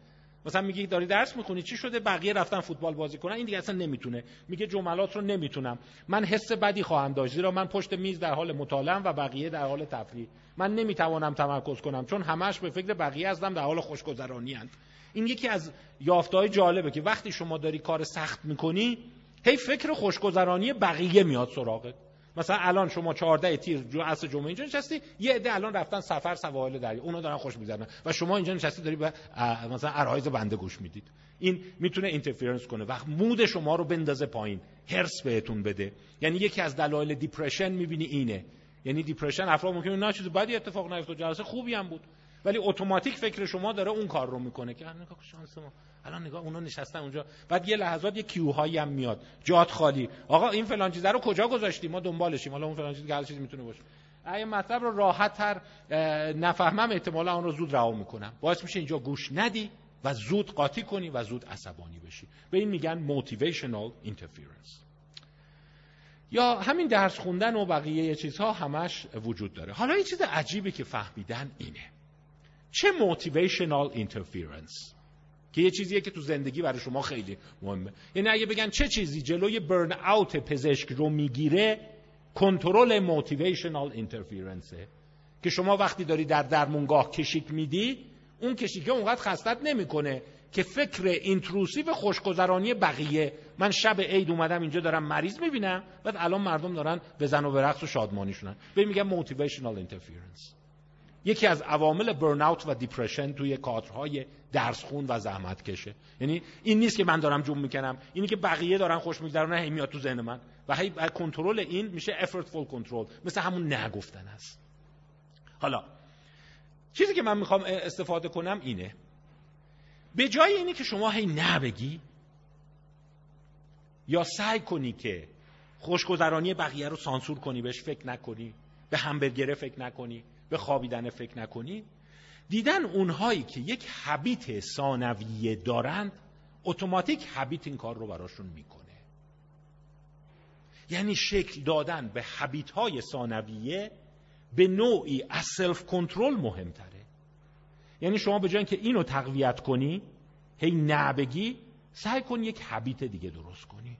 مثلا میگی داری درس می‌خونی چی شده؟ بقیه رفتن فوتبال بازی کنن. این دیگه اصلا نمی‌تونه. میگه جملات رو نمی‌تونم. من حس بدی خواهم داشت زیرا من پشت میز در حال مطالعه و بقیه در حال تفریح. من نمی‌توانم تمرکز کنم چون همش به فکر بقیه هستم در حال خوشگذرانی هستم این یکی از یافتهای جالبه که وقتی شما داری کار سخت می‌کنی هی فکر خوشگذرانی بقیه میاد سراغت. مثلا الان شما 14 تیر جو عصر جمعه اینجا نشستی یه عده الان رفتن سفر سواحل دریا اونا دارن خوش می‌زنن و شما اینجا نشستی داری به مثلا عرایز بنده گوش می‌دید. این می‌تونه interference کنه. وقت mood شما رو بندازه پایین. حرص بهتون بده. یعنی یکی از دلایل depression می‌بینی اینه. یعنی depression افراد ممکنه نه چیز بدی اتفاق نیفته جلسه خوبی هم بود. ولی automatic فکر شما داره اون کار رو می‌کنه که نگاه شانس ما. الان نگاه اونا نشستن اونجا. بعد یه لحظات یه cue هایی هم میاد. جات خالی. آقا این فلان چیزا رو کجا گذاشتیم؟ ما دنبالشیم. حالا اون فلان چیز هر چیزی می‌تونه باشه. اگه مطلب رو راحت تر نفهمم. احتمالا اون رو زود رها می‌کنم باعث میشه اینجا گوش ندی و زود قاطی کنی و زود عصبانی بشی. به این میگن motivational interference. یا همین درس خوندن و بقیه چیزها همش وجود داره. حالا یه چیز عجیبی که فهمیدن اینه. چه موتیویشنال اینترفیرنس که یه چیزیه که تو زندگی برای شما خیلی مهمه. یعنی اگه بگن چه چیزی جلوی برن اوت پزشک رو می‌گیره control motivational interference ه که شما وقتی داری در درمونگاه کشیک میدی اون کشیکه اونقدر خستت نمی‌کنه که فکر intrusive خوشگذرانی بقیه. من شب عید اومدم اینجا دارم مریض می‌بینم بعد الان مردم دارن بزن و برقص و شادمانی شدن. به میگن motivational interference یکی از عوامل burnout و depression توی کادرهای درس خون و زحمت کشه یعنی این نیست که من دارم جون می‌کنم اینی که بقیه دارن خوش میگذرونن هی میاد تو ذهن من و هی کنترل این میشه effortful کنترل مثل همون نگفتن است حالا چیزی که من می‌خوام استفاده کنم اینه. به جای اینی که شما هی نبگی یا سعی کنی که خوشگذرانی بقیه رو سانسور کنی بهش فکر نکنی به همبرگره فکر نکنی به خوابیدن فکر نکنید دیدن اونهایی که یک حبیت ثانویه دارند اتوماتیک حبیت این کار رو براشون می‌کنه. یعنی شکل دادن به حبیت های ثانویه به نوعی از سلف کنترل مهمتره. یعنی شما به جای که اینو تقویت کنی هی نبگی سعی کن یک حبیت دیگه درست کنی.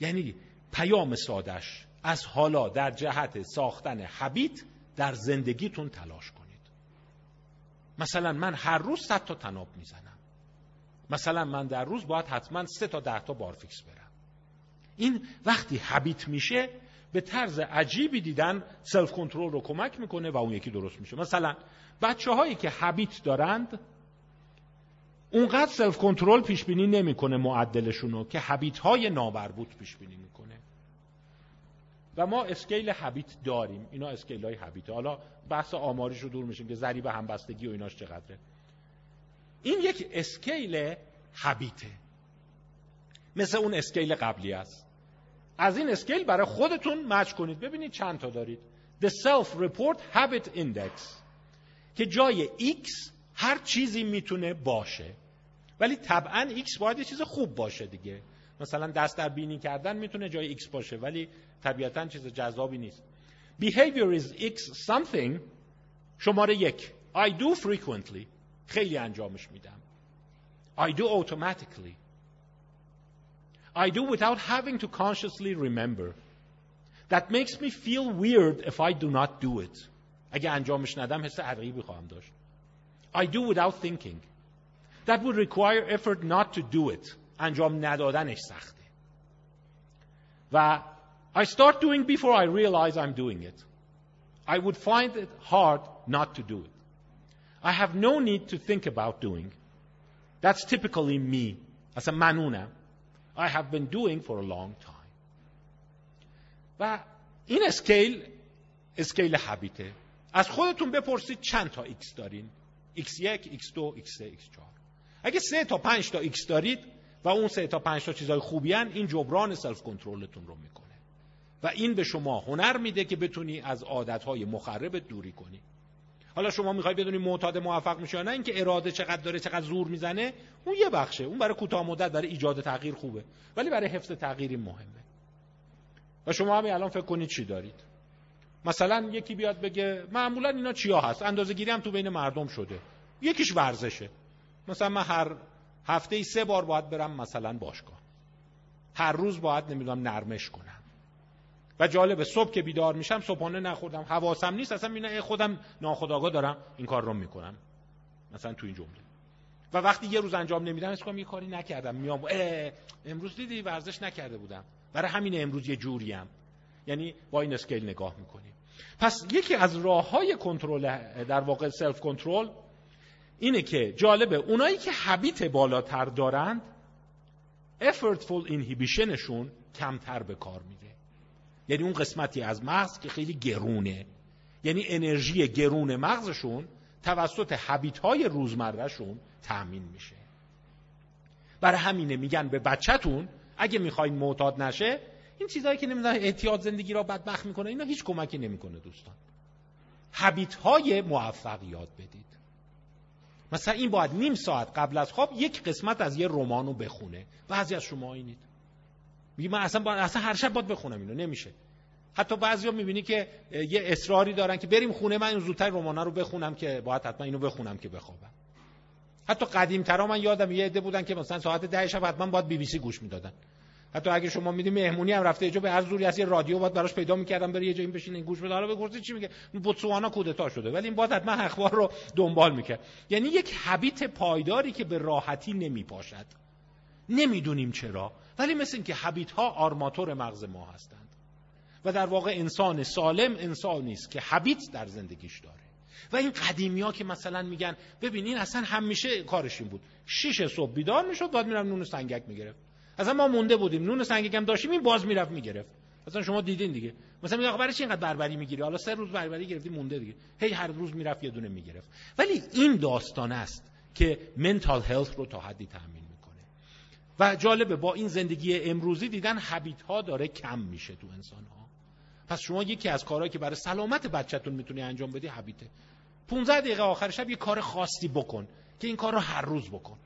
یعنی پیام سادش از حالا در جهت ساختن حبیت در زندگیتون تلاش کنید. مثلا من هر روز صد تا طناب می‌زنم. مثلا من در روز باید حتما سه تا ده تا بارفیکس برم. این وقتی habit میشه به طرز عجیبی دیدن self-control رو کمک می‌کنه و اون یکی درست میشه. مثلا بچه هایی که habit دارند اونقدر self-control پیش بینی نمی‌کنه معدلشون رو که habit های نامربوط پیش بینی می‌کنه. و ما scale habit داریم. اینا scale های habit حالا بحث آماریش رو دور میشیم که ضریب همبستگی و ایناش چقدره. این یک scale habit ه مثل اون scale قبلی است. از این scale برای خودتون match کنید. ببینید چند تا دارید. The Self-Report Habit Index. که جای X هر چیزی می‌تونه باشه. ولی طبعا X باید یه چیز خوب باشه دیگه. مثلا دست در بینی کردن می‌تونه جای X باشه ولی طبیعتا چیز جذابی نیست behavior is X something شماره یک I do frequently خیلی انجامش میدم I do automatically I do without having to consciously remember That makes me feel weird if I do not do it اگه انجامش ندم حس عقیبی خواهم داشت I do without thinking That would require effort not to do it انجام ندادنش سخته و I start doing before I realize I'm doing it. I would find it hard not to do it. I have no need to think about doing. That's typically me. اصلا منونم I have been doing for a long time و این اسکیل اسکیل حبیته از خودتون بپرسید چند تا x دارین x1 x2 x3 x4 اگه سه تا پنج تا x دارید و اون سه تا پنج تا چیزای خوبی هن این جبران سلف کنترلتون رو می‌کنه. و این به شما هنر میده که بتونی از عادتهای مخرب دوری کنی. حالا شما می‌خوای بدونی معتاد موفق میشه نه اینکه اراده چقدر داره چقدر زور می‌زنه اون یه بخشه. اون برای کوتاه مدت برای ایجاد تغییر خوبه. ولی برای حفظ تغییری مهمه. و شما همین الان فکر کنید چی دارید؟ مثلا یکی بیاد بگه معمولا اینا چیا هست؟ اندازه گیری هم تو بین مردم شده. یکیش ورزشه. مثلا من هر هفته ای سه بار باید برم مثلا باشگاه. هر روز باید نمی‌دونم نرمش کنم. و جالبه صبح که بیدار میشم صبحانه نخوردم. حواسم نیست اصلا می‌بینم خودم ناخودآگاه دارم این کار رو می‌کنم. مثلا تو این جمله. و وقتی یه روز انجام نمیدم اسم یه کاری نکردم. میام امروز دیدی ورزش نکرده بودم. برای همین امروز یه جوریم. یعنی با این اسکیل نگاه می‌کنیم پس یکی از راه های کنترل در واقع سلف کنترل اینه که جالبه اونایی که حبیت بالاتر دارند effortful inhibitionشون کمتر به کار میره. یعنی اون قسمتی از مغز که خیلی گرونه. یعنی انرژی گرون مغزشون توسط حبیت های روزمرهشون تأمین میشه. برای همینه میگن به بچهتون اگه می‌خواین معتاد نشه این چیزهایی که نمی‌دونم احتیاط زندگی را بدبخت می‌کنه اینا هیچ کمکی نمی‌کنه دوستان. حبیت های موفق یاد بدید. مثلا این باید نیم ساعت قبل از خواب یک قسمت از یه رمان رو بخونه. بعضی از شما اینید. میگه من اصلا, با... اصلا هر شب باید بخونم اینو. نمیشه. حتی بعضیا می‌بینی که یه اصراری دارن که بریم خونه من این زودتر رمانا رو بخونم که باید حتما اینو بخونم که بخوابم. حتی قدیم ترا من یادم یه عده بودن که مثلا ساعت 10 شب حتما باید بی بی سی گوش می‌دادن. حتی اگه شما میدی مهمونی هم رفته جو به هر زوری از یه رادیو باید براش پیدا می‌کردم بره یه جایی بشین این گوش بده. حالا بپرسید چی میگه؟ بوتسوانا کودتا شده. ولی این باید حتما اخبار رو دنبال می‌کرد. یعنی یک حبیت پایداری که به راحتی نمیپاشد نمی‌دونیم چرا. ولی مثل اینکه حبیت ها آرماتور مغز ما هستند. و در واقع انسان سالم انسانی است که حبیت در زندگیش داره. و این قدیمی ها که مثلا میگن ببین این اصلا همیشه کارش این بود. شیش صبح بیدار می‌شد بعد میرم نون سنگک می‌گرفت. اصلا ما مونده بودیم. نون سنگک هم داشتیم این باز می‌رفت می‌گرفت. مثلا شما دیدین دیگه. مثلا میگه برای چی اینقدر بربری می‌گیری؟ حالا سه روز بربری گرفتی مونده دیگه. هی هر روز می‌رفت یه دونه می‌گرفت. ولی این داستان است که منتال هلت رو تا حدی تامین می‌کنه. و جالبه با این زندگی امروزی دیدن حبیت ها داره کم میشه تو انسان ها پس شما یکی از کارهایی که برای سلامت بچهتون می‌تونی انجام بدی حبیته 15 دقیقه آخر شب یه کار خاصی بکن که این کار رو هر روز بکن.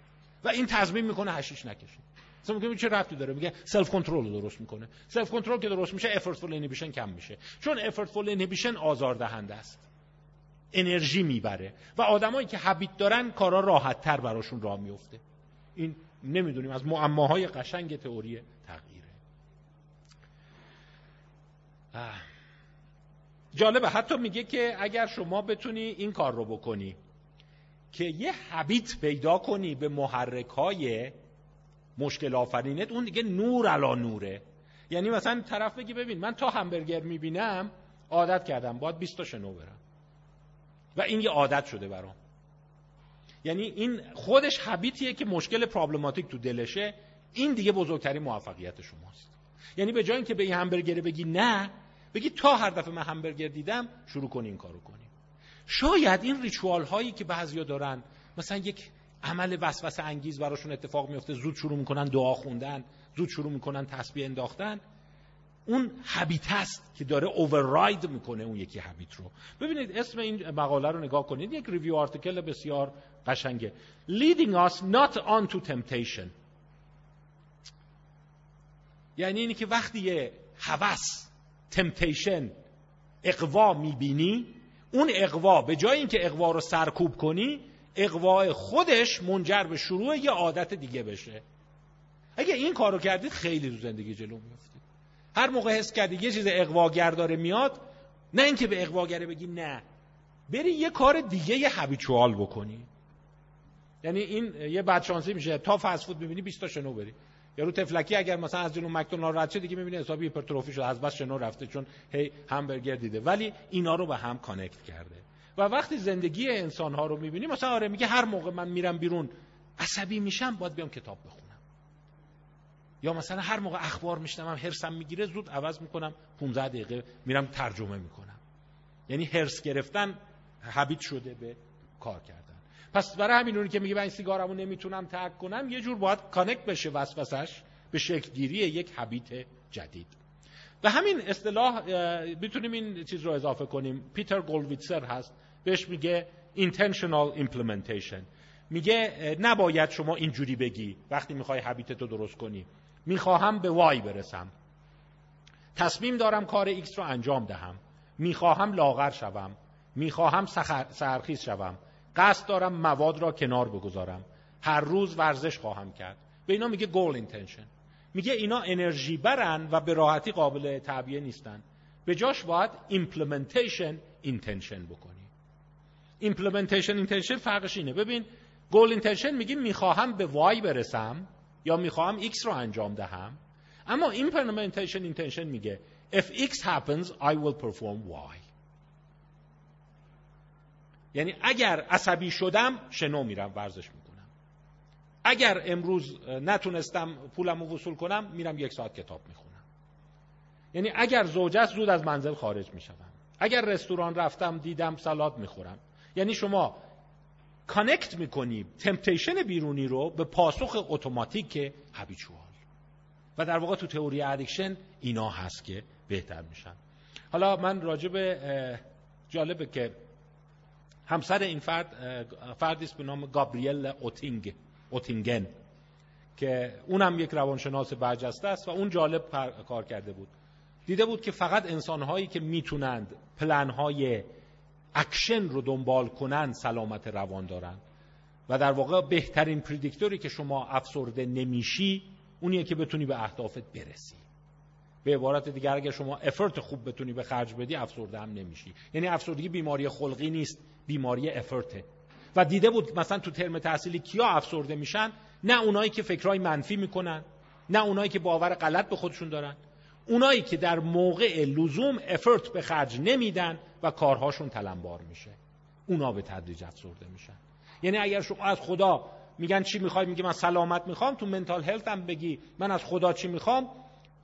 و این تضمین می‌کنه حشیش نکشی. مثلا میگه چه ربطی داره؟ میگه self-control رو درست می‌کنه. self-control که درست میشه effortful inhibition کم میشه. چون effortful inhibition آزاردهنده است. انرژی می‌بره. و آدمایی که habit دارن کارا راحت تر براشون راه میفته این نمی‌دونیم از معماهای قشنگ تئوری تغییره. جالبه. حتی میگه که اگر شما بتونی این کار رو بکنی که یه حبیت پیدا کنی به محرک های مشکل آفرینت اون دیگه نور علا نوره. یعنی مثلا طرف بگی ببین من تا همبرگر می‌بینم عادت کردم باید 20 تا شنو برم. و این یه عادت شده برام. یعنی این خودش حبیتیه که مشکل پرابلماتیک تو دلشه. این دیگه بزرگترین موفقیت شماست. یعنی به جای اینکه به این همبرگر بگی نه بگی تا هر دفعه من همبرگر دیدم شروع کنی این کارو کنی. شاید این ریچوال هایی که بعضیا دارن مثلا یک عمل وسوسه انگیز براشون اتفاق میفته. زود شروع می‌کنن دعا خوندن زود شروع می‌کنن تسبیح انداختن. اون هبیت است که داره اوورراید می‌کنه اون یکی هبیت رو. ببینید اسم این مقاله رو نگاه کنید. یک ریویو آرتیکل بسیار قشنگه. Leading us not on to temptation. یعنی اینی که وقتی یه هوس تمپیشن اقوا می‌بینی اون اقوا به جای اینکه اقوا رو سرکوب کنی اقوا خودش منجر به شروع یه عادت دیگه بشه. اگه این کارو کردید خیلی تو زندگی جلو میفتید هر موقع حس کردی یه چیز اقواگر داره میاد نه اینکه به اقواگره بگی نه. بری یه کار دیگه یه هبیچوال بکنی. یعنی این یه بدشانسی میشه. تا فست فود می‌بینی 20 تا شنو بری. یارو تفلکی اگر مثلا از جنوب مکدونالد رد شه دیگه می‌بینه حسابی هیپرتروفی شده از بس شنو رفته چون هی همبرگر دیده. ولی اینا رو به هم کانکت کرده. و وقتی زندگی انسان ها رو می‌بینی مثلا آره میگه هر موقع من میرم بیرون عصبی میشم باید بیام کتاب بخونم. یا مثلا هر موقع اخبار میشنوم هرسم می‌گیره زود عوض می‌کنم 15 دقیقه میرم ترجمه می‌کنم. یعنی هرس گرفتن حبیت شده به کار کردن. پس برای همین اونی که میگه من سیگارمو نمی‌تونم ترک کنم یه جور باید connect بشه وسوسش به شکلگیری یک habit جدید. و همین اصطلاح می‌تونیم این چیز رو اضافه کنیم. پیتر گولویتزر هست. بهش میگه intentional implementation. میگه نباید شما اینجوری بگی وقتی می‌خوای habit رو درست کنی. می‌خواهم به Y برسم. تصمیم دارم کار X رو انجام دهم. می‌خواهم لاغر شوم. می‌خواهم سحرخیز شوم. قصد دارم مواد را کنار بگذارم. هر روز ورزش خواهم کرد. به اینا میگه goal intention میگه اینا انرژی برن و به راحتی قابل تعبیه نیستن. به جاش باید implementation intention بکنی. implementation intention فرقش اینه. ببین goal intention میگه می‌خواهم به y برسم یا می‌خواهم x رو انجام دهم. اما implementation intention میگه if x happens I will perform y. یعنی اگر عصبی شدم شنو میرم ورزش می‌کنم. اگر امروز نتونستم پولم رو وصول کنم میرم یک ساعت کتاب می‌خونم. یعنی اگر زوجه زود از منزل خارج می‌شوم. اگر رستوران رفتم دیدم سالاد می‌خورم. یعنی شما connect می‌کنی temptation بیرونی رو به پاسخ اتوماتیک habitual و در واقع تو تئوری addiction اینا هست که بهتر میشن. حالا من راجب جالبه که همسر این فرد فردی است به نام گابریل اوتینگ. اوتینگن که اونم یک روانشناس برجسته است و اون جالب کار کرده بود. دیده بود که فقط انسانهایی که می‌تونند plan های action رو دنبال کنند سلامت روان دارند و در واقع بهترین پریدیکتوری که شما افسرده نمیشی اونیه که بتونی به اهدافت برسی. به عبارت دیگر اگر شما افرت خوب بتونی به خرج بدی افسرده هم نمیشی. یعنی افسردگی بیماری خلقی نیست بیماری افرته و دیده بود مثلا تو ترم تحصیلی کیا افسرده میشن؟ نه اونایی که فکرهای منفی می‌کنن نه اونایی که باور غلط به خودشون دارن. اونایی که در موقع لزوم افرت به خرج نمیدن و کارهاشون تلمبار میشه. اونا به تدریج افسرده میشن. یعنی اگر شما از خدا میگن چی می‌خوای؟ میگه من سلامت می‌خوام تو منتال هلت هم بگی من از خدا چی می‌خوام؟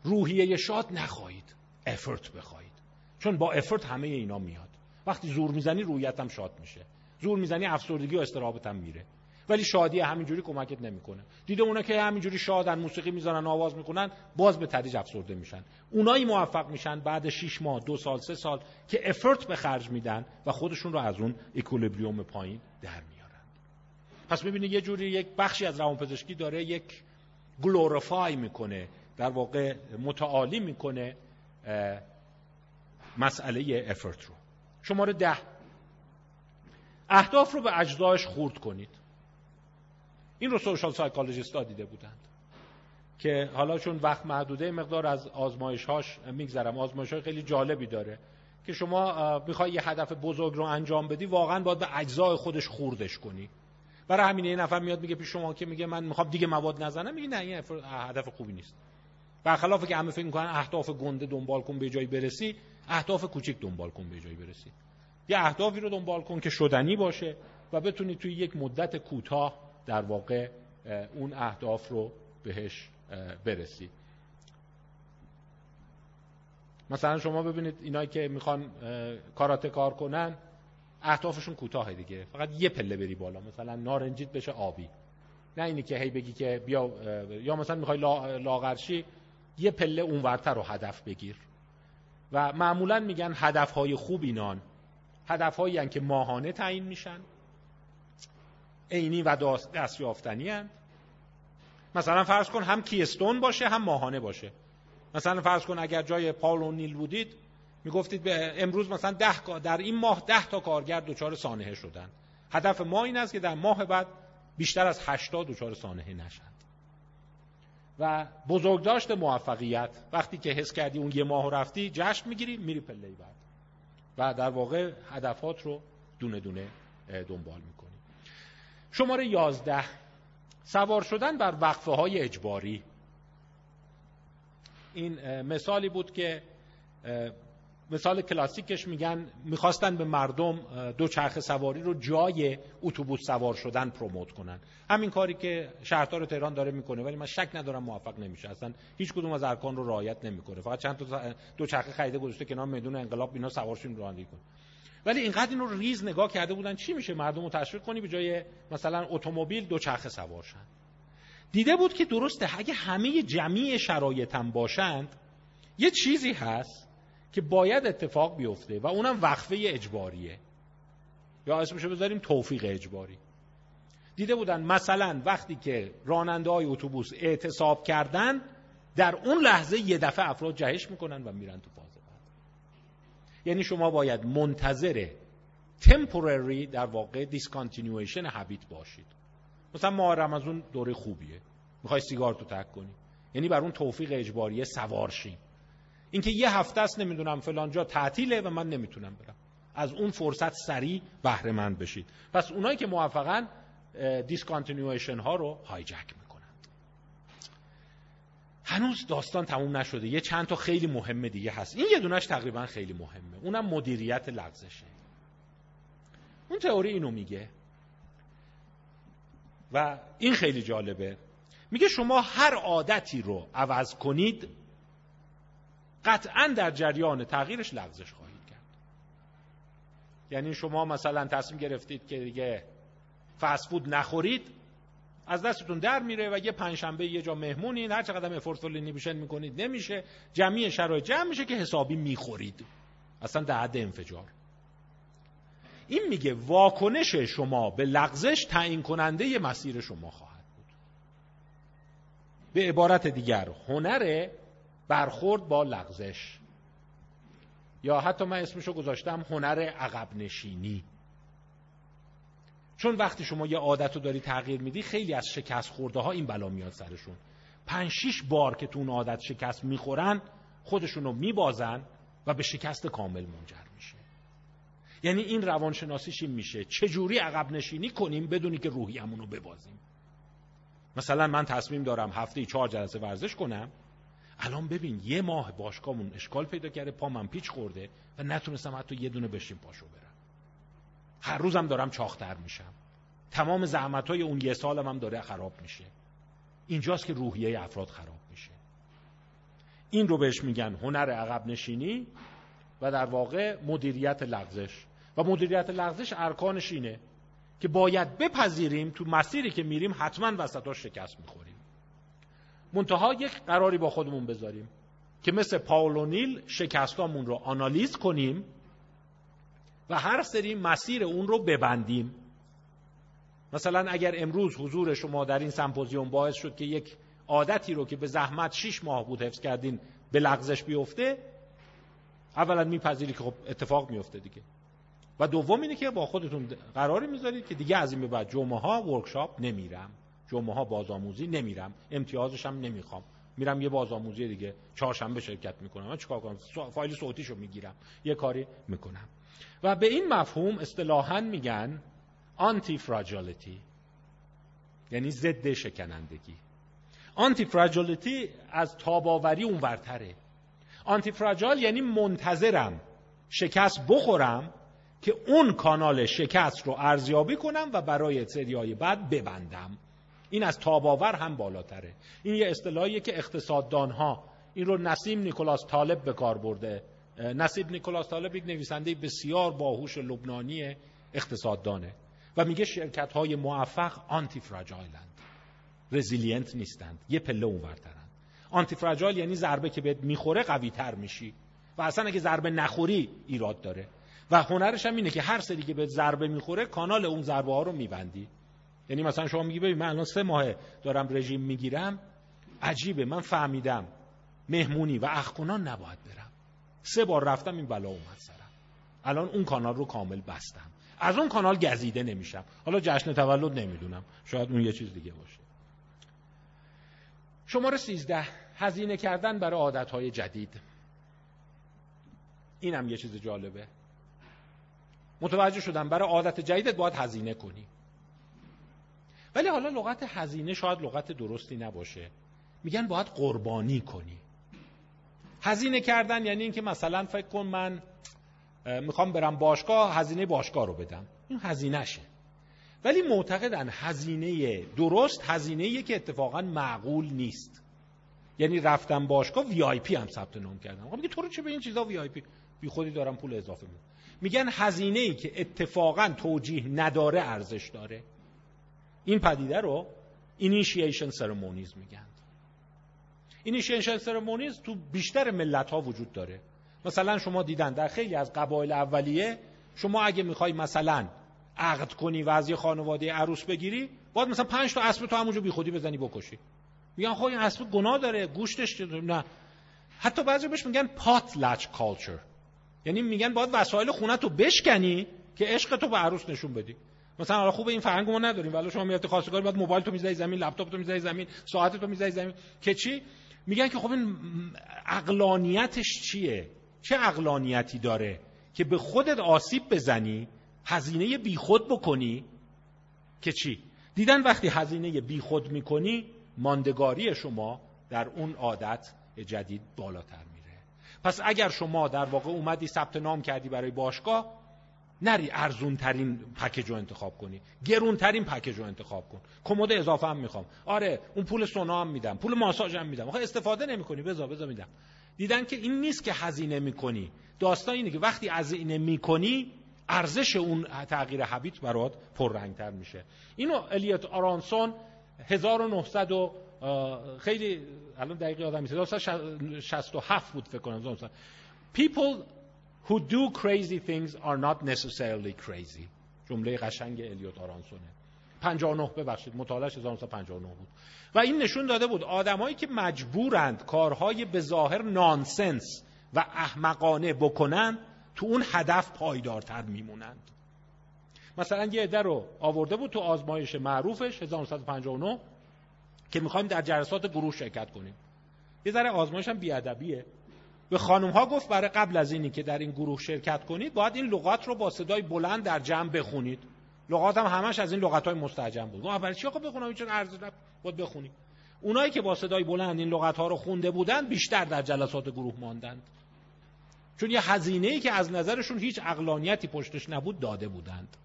روحیه شاد نخواهید. افرت بخواهید. چون با افرت همه اینا میاد. وقتی زور می‌زنی روحیت هم شاد میشه. زور می‌زنی افسردگی و استرابت هم میره. ولی شادی همینجوری کمکت نمی‌کنه. دیده اونا که همینجوری شادن موسیقی می‌زنن آواز می‌کنن باز به تدریج افسرده میشن. اونایی موفق میشن بعد 6 ماه دو سال سه سال که effort به خرج میدن و خودشون رو از اون equilibrium پایین در میارن. پس می‌بینید یه جوری یک بخشی از روانپزشکی داره یک glorify می‌کنه در واقع متعالی می‌کنه مسئله effort رو. شماره ده. اهداف رو به اجزایش خورد کنید. این رو social psychologist ها دیده بودند که حالا چون وقت محدوده مقدار از آزمایش هاش میگذرم. آزمایش های خیلی جالبی داره که شما می‌خوای یه هدف بزرگ رو انجام بدی واقعا باید به اجزای خودش خوردش کنی. برای همین یه نفر میاد میگه پیش شما که میگه من می‌خوام دیگه مواد نزنم میگه نه این هدف خوبی نیست. برخلاف که همه فکر می‌کنن اهداف گنده دنبال کن به جایی برسی اهداف کوچیک دنبال کن به جایی برسی. یه اهدافی رو دنبال کن که شدنی باشه و بتونی توی یک مدت کوتاه در واقع اون اهداف رو بهش برسی. مثلا شما ببینید اینایی که می‌خوان کاراته کار کنن اهدافشون کوتاه دیگه. فقط یه پله بری بالا. مثلا نارنجیت بشه آبی. نه اینی که هی بگی که بیا یا مثلا می‌خوای لاغرشی یه پله اونورتر رو هدف بگیر. و معمولا میگن هدفهای خوب اینان. هدفهایی که ماهانه تعیین میشن. عینی و دستیافتنی هن. مثلا فرض کن هم کیستون باشه هم ماهانه باشه. مثلا فرض کن اگر جای پاول نیل بودید می‌گفتید به امروز مثلا ده در این ماه ده تا کارگر دچار سانحه شدن. هدف ما این است که در ماه بعد بیشتر از 80 دچار سانحه نشند و بزرگداشت موفقیت وقتی که حس کردی اون یه ماه رفتی جشن می‌گیری میری پله بعد و در واقع هدفات رو دونه دونه دنبال می‌کنی. شماره یازده سوار شدن بر وقفه های اجباری. این مثالی بود که مثال کلاسیکش میگن می‌خواستن به مردم دو چرخ سواری رو جای اتوبوس سوار شدن پروموت کنن. همین کاری که شهردار تهران داره می‌کنه ولی من شک ندارم موفق نمیشه. اصلا هیچ کدوم از ارکان رو رعایت نمی‌کنه. فقط چند تا دو چرخ خریده گذاشته کنار میدون انقلاب اینا سوارشون رانندگی کنه ولی اینقدر اینو ریز نگاه کرده بودن چی میشه؟ مردم رو تشویق کنی به جای مثلا اتومبیل دو چرخ سوار شن. دیده بود که درسته اگه همه جمعی شرایطم باشند یه چیزی هست. که باید اتفاق بیفته و اونم وقفه اجباریه. یا اسمشو بذاریم توفیق اجباری. دیده بودن مثلا وقتی که راننده های اتوبوس اعتصاب کردن در اون لحظه یه دفعه افراد جهش می‌کنن و میرن تو فاز بعد. یعنی شما باید منتظر temporary در واقع discontinuation habit باشید. مثلا ماه رمضون دوره خوبیه. می‌خوای سیگار تو ترک کنی. یعنی بر اون توفیق اجباریه سوارشیم اینکه یه هفته است نمی‌دونم فلان جا تعطیله و من نمی‌تونم برم. از اون فرصت سریع بهره مند بشید. پس اونایی که موفقن discontinuation ها رو hijack می‌کنن. هنوز داستان تموم نشده. یه چند تا خیلی مهمه دیگه هست. این یه دونش تقریبا خیلی مهمه. اونم مدیریت لغزشه. اون تئوری اینو میگه. و این خیلی جالبه. میگه شما هر عادتی رو عوض کنید قطعا در جریان تغییرش لغزش خواهید کرد. یعنی شما مثلا تصمیم گرفتید که دیگه فسفود نخورید از دستتون در میره و یه پنجشنبه یه جا مهمونین هر چقدر افورت نیبیشن می‌کنید نمیشه جمعی شرایط جمع میشه که حسابی می‌خورید. اصلا در حد انفجار. این میگه واکنش شما به لغزش تعیین کننده مسیر شما خواهد بود. به عبارت دیگر هنر برخورد با لغزش. یا حتی من اسمشو گذاشتم هنر عقب نشینی چون وقتی شما یه عادت رو داری تغییر میدی خیلی از شکست خورده ها این بلا میاد سرشون. پنج شیش بار که تو اون عادت شکست می‌خورن خودشون رو میبازن و به شکست کامل منجر میشه. یعنی این روانشناسیش این میشه. چجوری عقب نشینی کنیم بدونی که روحیمون رو ببازیم؟ مثلا من تصمیم دارم هفته چهار جلسه ورزش کنم. الان ببین یه ماه باشگاهمون اشکال پیدا کرده پا من پیچ خورده و نتونستم حتی یه دونه بشین پاشو برم. هر روزم دارم چاختر میشم. تمام زحمت های اون یه سالم هم داره خراب میشه. اینجاست که روحیه افراد خراب میشه. این رو بهش میگن هنر عقب نشینی و در واقع مدیریت لغزش. و مدیریت لغزش ارکانش اینه که باید بپذیریم تو مسیری که میریم حتما وسطاش شکست می‌خوریم. منتها یک قراری با خودمون بذاریم که مثل پاولونیل شکستامون رو آنالیز کنیم و هر سری مسیر اون رو ببندیم. مثلا اگر امروز حضور شما در این سمپوزیوم باعث شد که یک عادتی رو که به زحمت 6 ماه بود حفظ کردین به لغزش بیفته اولا میپذیری که خب اتفاق میفته دیگه. و دوم اینه که با خودتون قراری می‌ذارید که دیگه از این به بعد جمعه ها ورکشاپ نمیرم. جمعه ها بازآموزی نمیرم امتیازش هم نمی‌خوام. میرم یه بازآموزی دیگه چهارشنبه شرکت می‌کنم. من چیکار کنم؟ فایل صوتیشو می‌گیرم. یه کاری می‌کنم. و به این مفهوم اصطلاحا میگن آنتی فراجالیتی یعنی ضد شکنندگی. آنتی فراجالیتی از تاباوری اونورتره. آنتی فراجال یعنی منتظرم شکست بخورم که اون کانال شکست رو ارزیابی کنم و برای سریای بعد ببندم. این از تاب‌آور هم بالاتره. این یه اصطلاحیه که اقتصاددان ها این رو نسیم نیکولاس طالب به کار برده. نسیم نیکولاس طالب یک نویسنده بسیار باهوش لبنانی اقتصاددانه و میگه شرکت های موفق antifragile ند resilient نیستند. یه پله اونورترند. antifragile یعنی ضربه که بهت می‌خوره قوی تر میشی. و اصلا اگه ضربه نخوری ایراد داره. و هنرش هم اینه که هر سری که به ضربه می‌خوره کانال اون ضربه ها رو میبندی. یعنی مثلا شما میگی ببین من الان سه ماه دارم رژیم می‌گیرم عجیبه من فهمیدم مهمونی و اخخونان نباید برم. سه بار رفتم این بلا اومد سرم. الان اون کانال رو کامل بستم. از اون کانال گزیده نمیشم. حالا جشن تولد نمی‌دونم. شاید اون یه چیز دیگه باشه. شماره سیزده هزینه کردن برای عادتهای جدید. اینم یه چیز جالبه. متوجه شدم برای عادت جدیدت باید هزینه کنی. ولی حالا لغت هزینه شاید لغت درستی نباشه. میگن باید قربانی کنی. هزینه کردن یعنی اینکه مثلا فکر کن من می‌خوام برم باشگاه هزینه باشگاه رو بدم. این هزینهشه. ولی معتقدن هزینه درست هزینه که اتفاقا معقول نیست. یعنی رفتم باشگاه VIP هم ثبت نام کردم. میگه تو رو چه به این چیزا VIP؟ بی خودی دارم پول اضافه میدم میگن هزینه ای که اتفاقا توجیه نداره ارزش داره. این پدیده رو initiation ceremonies میگن. initiation ceremonies تو بیشتر ملت ها وجود داره. مثلا شما دیدن در خیلی از قبایل اولیه شما اگه می‌خوای مثلا عقد کنی و از یه خانواده عروس بگیری باید مثلا پنج تا اسب تو همونجا بی خودی بزنی بکشی. میگن خب این اسب گناه داره گوشتش نه. حتی بعضی بهش میگن پات لچ کالچر یعنی میگن باید وسایل خونه تو بشکنی که عشق تو به عروس نشون بدی. مثلا حالا خوب این فرهنگ ما نداریم. ولی شما میاد خواستگاری بعد موبایل تو می‌ذاری زمین لپتاپ تو می‌ذاری زمین ساعت تو می‌ذاری زمین. که چی؟ میگن که خب این اقلانیتش چیه؟ چه اقلانیتی داره که به خودت آسیب بزنی هزینه بیخود بکنی؟ که چی؟ دیدن وقتی هزینه بیخود می‌کنی ماندگاری شما در اون عادت جدید بالاتر میره. پس اگر شما در واقع اومدی ثبت نام کردی برای باشگاه نری ارزون ترین پکیج رو انتخاب کنی. گرون ترین پکیج رو انتخاب کن. کمد اضافه هم می‌خوام. آره اون پول سونا هم میدم. پول ماساژ هم میدم. آخه استفاده نمی‌کنی. بذار بذار میدم. دیدن که این نیست که هزینه می‌کنی. داستان اینه که وقتی هزینه می‌کنی ارزش اون تغییر حبیت برات پررنگتر میشه. اینو الیوت آرانسون 1900 و خیلی الان دقیقی آدم 1967 بود فکر کنم. People who do crazy things are not necessarily crazy. جمله قشنگ الیوت آرانسونه. 59 ببخشید مطالعه 1959 بود. و این نشون داده بود آدمایی که مجبورند کارهای به ظاهر نانسنس و احمقانه بکنن تو اون هدف پایدارتر میمونند. مثلا یه عده رو آورده بود تو آزمایش معروفش 1959 که می‌خوایم در جلسات گروه شرکت کنیم. یه ذره آزمایش هم بیادبیه. به خانم ها گفت برای قبل از اینی که در این گروه شرکت کنید باید این لغات رو با صدای بلند در جمع بخونید. لغات هم همش از این لغات های مستعجم بود. ما برای چی آقا بخونم؟ چون ارزش باید بخونیم. اونایی که با صدای بلند این لغت ها رو خونده بودند بیشتر در جلسات گروه ماندند. چون یه هزینه که از نظرشون هیچ اقلانیتی پشتش نبود داده بودند.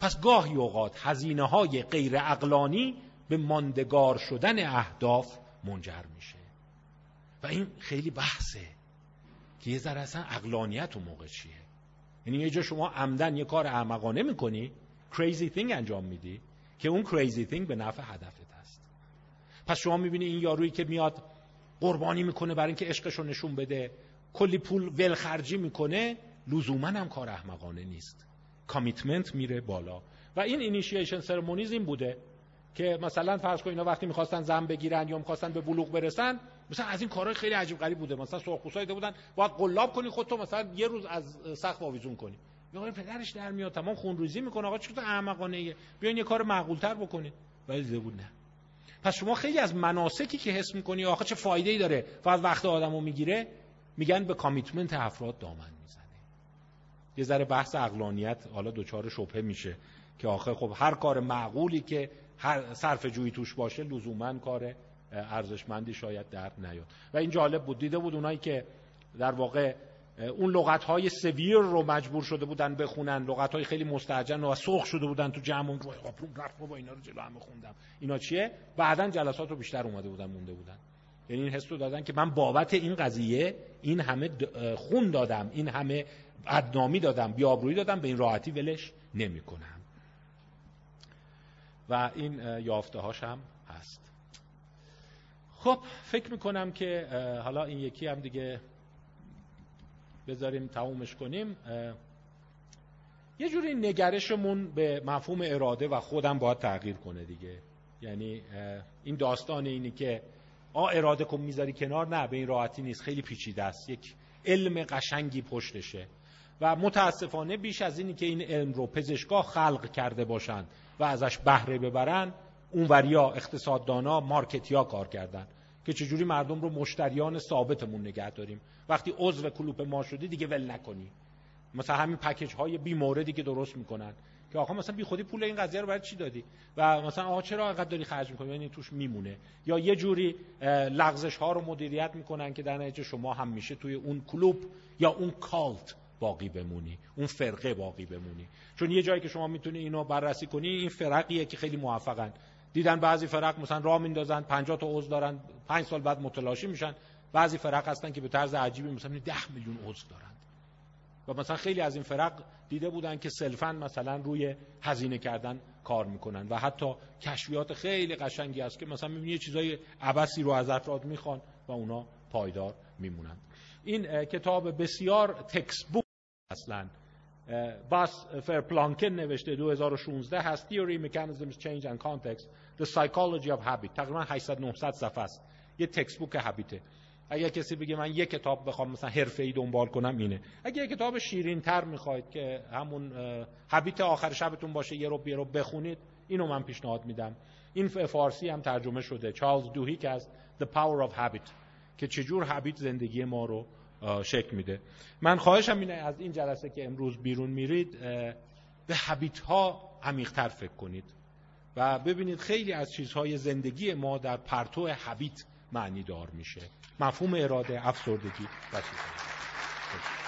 پس گاهی اوقات هزینه های غیر اقلانی به ماندگار شدن اهداف منجر میشه. و این خیلی بحثه. که یه ذره اصلا اقلانیت و موقع چیه؟ یعنی یه جا شما عمدن یه کار احمقانه می‌کنی crazy thing انجام میدی که اون crazy thing به نفع هدفت هست. پس شما می‌بینی این یارویی که میاد قربانی می‌کنه برای اینکه عشقش رو نشون بده کلی پول ولخرجی می‌کنه لزوما هم کار احمقانه نیست. کامیتمنت میره بالا. و این اینیشیشن سرمونیز این بوده. که مثلا فرض کن اینا وقتی می‌خواستن زن بگیرن یا می‌خواستن به بلوغ برسن مثلا از این کارهای خیلی عجیب غریب بوده. مثلا سرخپوستای بودن باید قلاب کنی خودتو مثلا یه روز از سقف آویزون کنی. میگه پدرش در میاد تمام خونریزی می‌کنه. آقا چطور احمقانه بیاین یه کار معقولتر بکنید ولی دیده بود نه. پس شما خیلی از مناسکی که حس می‌کنی آخه چه فایده ای داره؟ فقط وقت آدمو می‌گیره؟ میگن به کامیتمنت افراد دامن می‌زنه. یه ذره بحث اقلانیت حالا دوچار شبهه میشه که آخه خب هر کار معقولی که صرف جویی توش باشه لزوما کار ارزشمندی شاید در نیاد. و این جالب بود. دیده بود اونایی که در واقع اون لغت های سویر رو مجبور شده بودن بخونن لغت های خیلی مستعجن و سرخ شده بودن تو جمع رو رفت با اینا رو جلو هم خوندم. اینا چیه؟ بعدا جلسات رو بیشتر اومده بودن مونده بودن. یعنی این حس رو دادن که من بابت این قضیه این همه خون دادم این همه بدنامی دادم بیابرویی دادم به این راحتی ولش نمی‌کنم. و این یافته هاش هم هست. خب فکر می‌کنم که حالا این یکی هم دیگه بذاریم تمومش کنیم. یه جوری نگرشمون به مفهوم اراده و خودم باید تغییر کنه دیگه. یعنی این داستان اینی که آ اراده کن می‌ذاری کنار نه به این راحتی نیست خیلی پیچیده است. یک علم قشنگی پشتشه. و متاسفانه بیش از اینی که این علم رو پزشکا خلق کرده باشند. و ازش بهره ببرن اونوریا اقتصاددانا مارکتیا کار کردن که چجوری مردم رو مشتریان ثابتمون نگه داریم. وقتی عضو کلوپ ما شدی دیگه ول نکنی. مثلا همین پکیج های بی موردی که درست می‌کنن که آقا مثلا بی خودی پول این قضیه رو برای چی دادی؟ و مثلا آقا چرا انقدر داری خرج می‌کنی؟ یعنی توش میمونه. یا یه جوری لغزش ها رو مدیریت می‌کنن که در نتیجه شما هم میشه توی اون کلوب یا اون کالت. باقی بمونی. اون فرقه باقی بمونی. چون یه جایی که شما می‌تونی اینو بررسی کنی این فرقیه که خیلی موفقن. دیدن بعضی فرق مثلا راه میندازن 50 تا عضو دارن 5 سال بعد متلاشی میشن. بعضی فرق هستن که به طرز عجیبی مثلا 10 میلیون عضو دارن. و مثلا خیلی از این فرق دیده بودن که سلفن مثلا روی هزینه کردن کار می‌کنن. و حتی کشفیات خیلی قشنگی است که مثلا می‌بینی چیزای عبسی رو از افراد می‌خوان و اونا پایدار میمونن. این کتاب بسیار تکس اصلا. باس فرپلانکن نوشته 2016 هست. Theory, Mechanisms, Change and Context The Psychology of Habit. تقریبا 800 900 صفحه است. یه تکست بوک هابیته اگر کسی بگه من یک کتاب بخوام مثلا ای دنبال کنم اینه. اگه یک کتاب شیرین تر می‌خواید که همون هابیت آخر شبتون باشه یه رو رو بخونید اینو من پیشنهاد میدم. این فارسی هم ترجمه شده. چارلز دوهیک از The Power of Habit که چجور هابیت زندگی ما رو شکل میده. من خواهشم اینه از این جلسه که امروز بیرون میرید به هابیت ها عمیق‌تر فکر کنید و ببینید خیلی از چیزهای زندگی ما در پرتو هابیت معنی دار میشه. مفهوم اراده افسردگی و چیزهای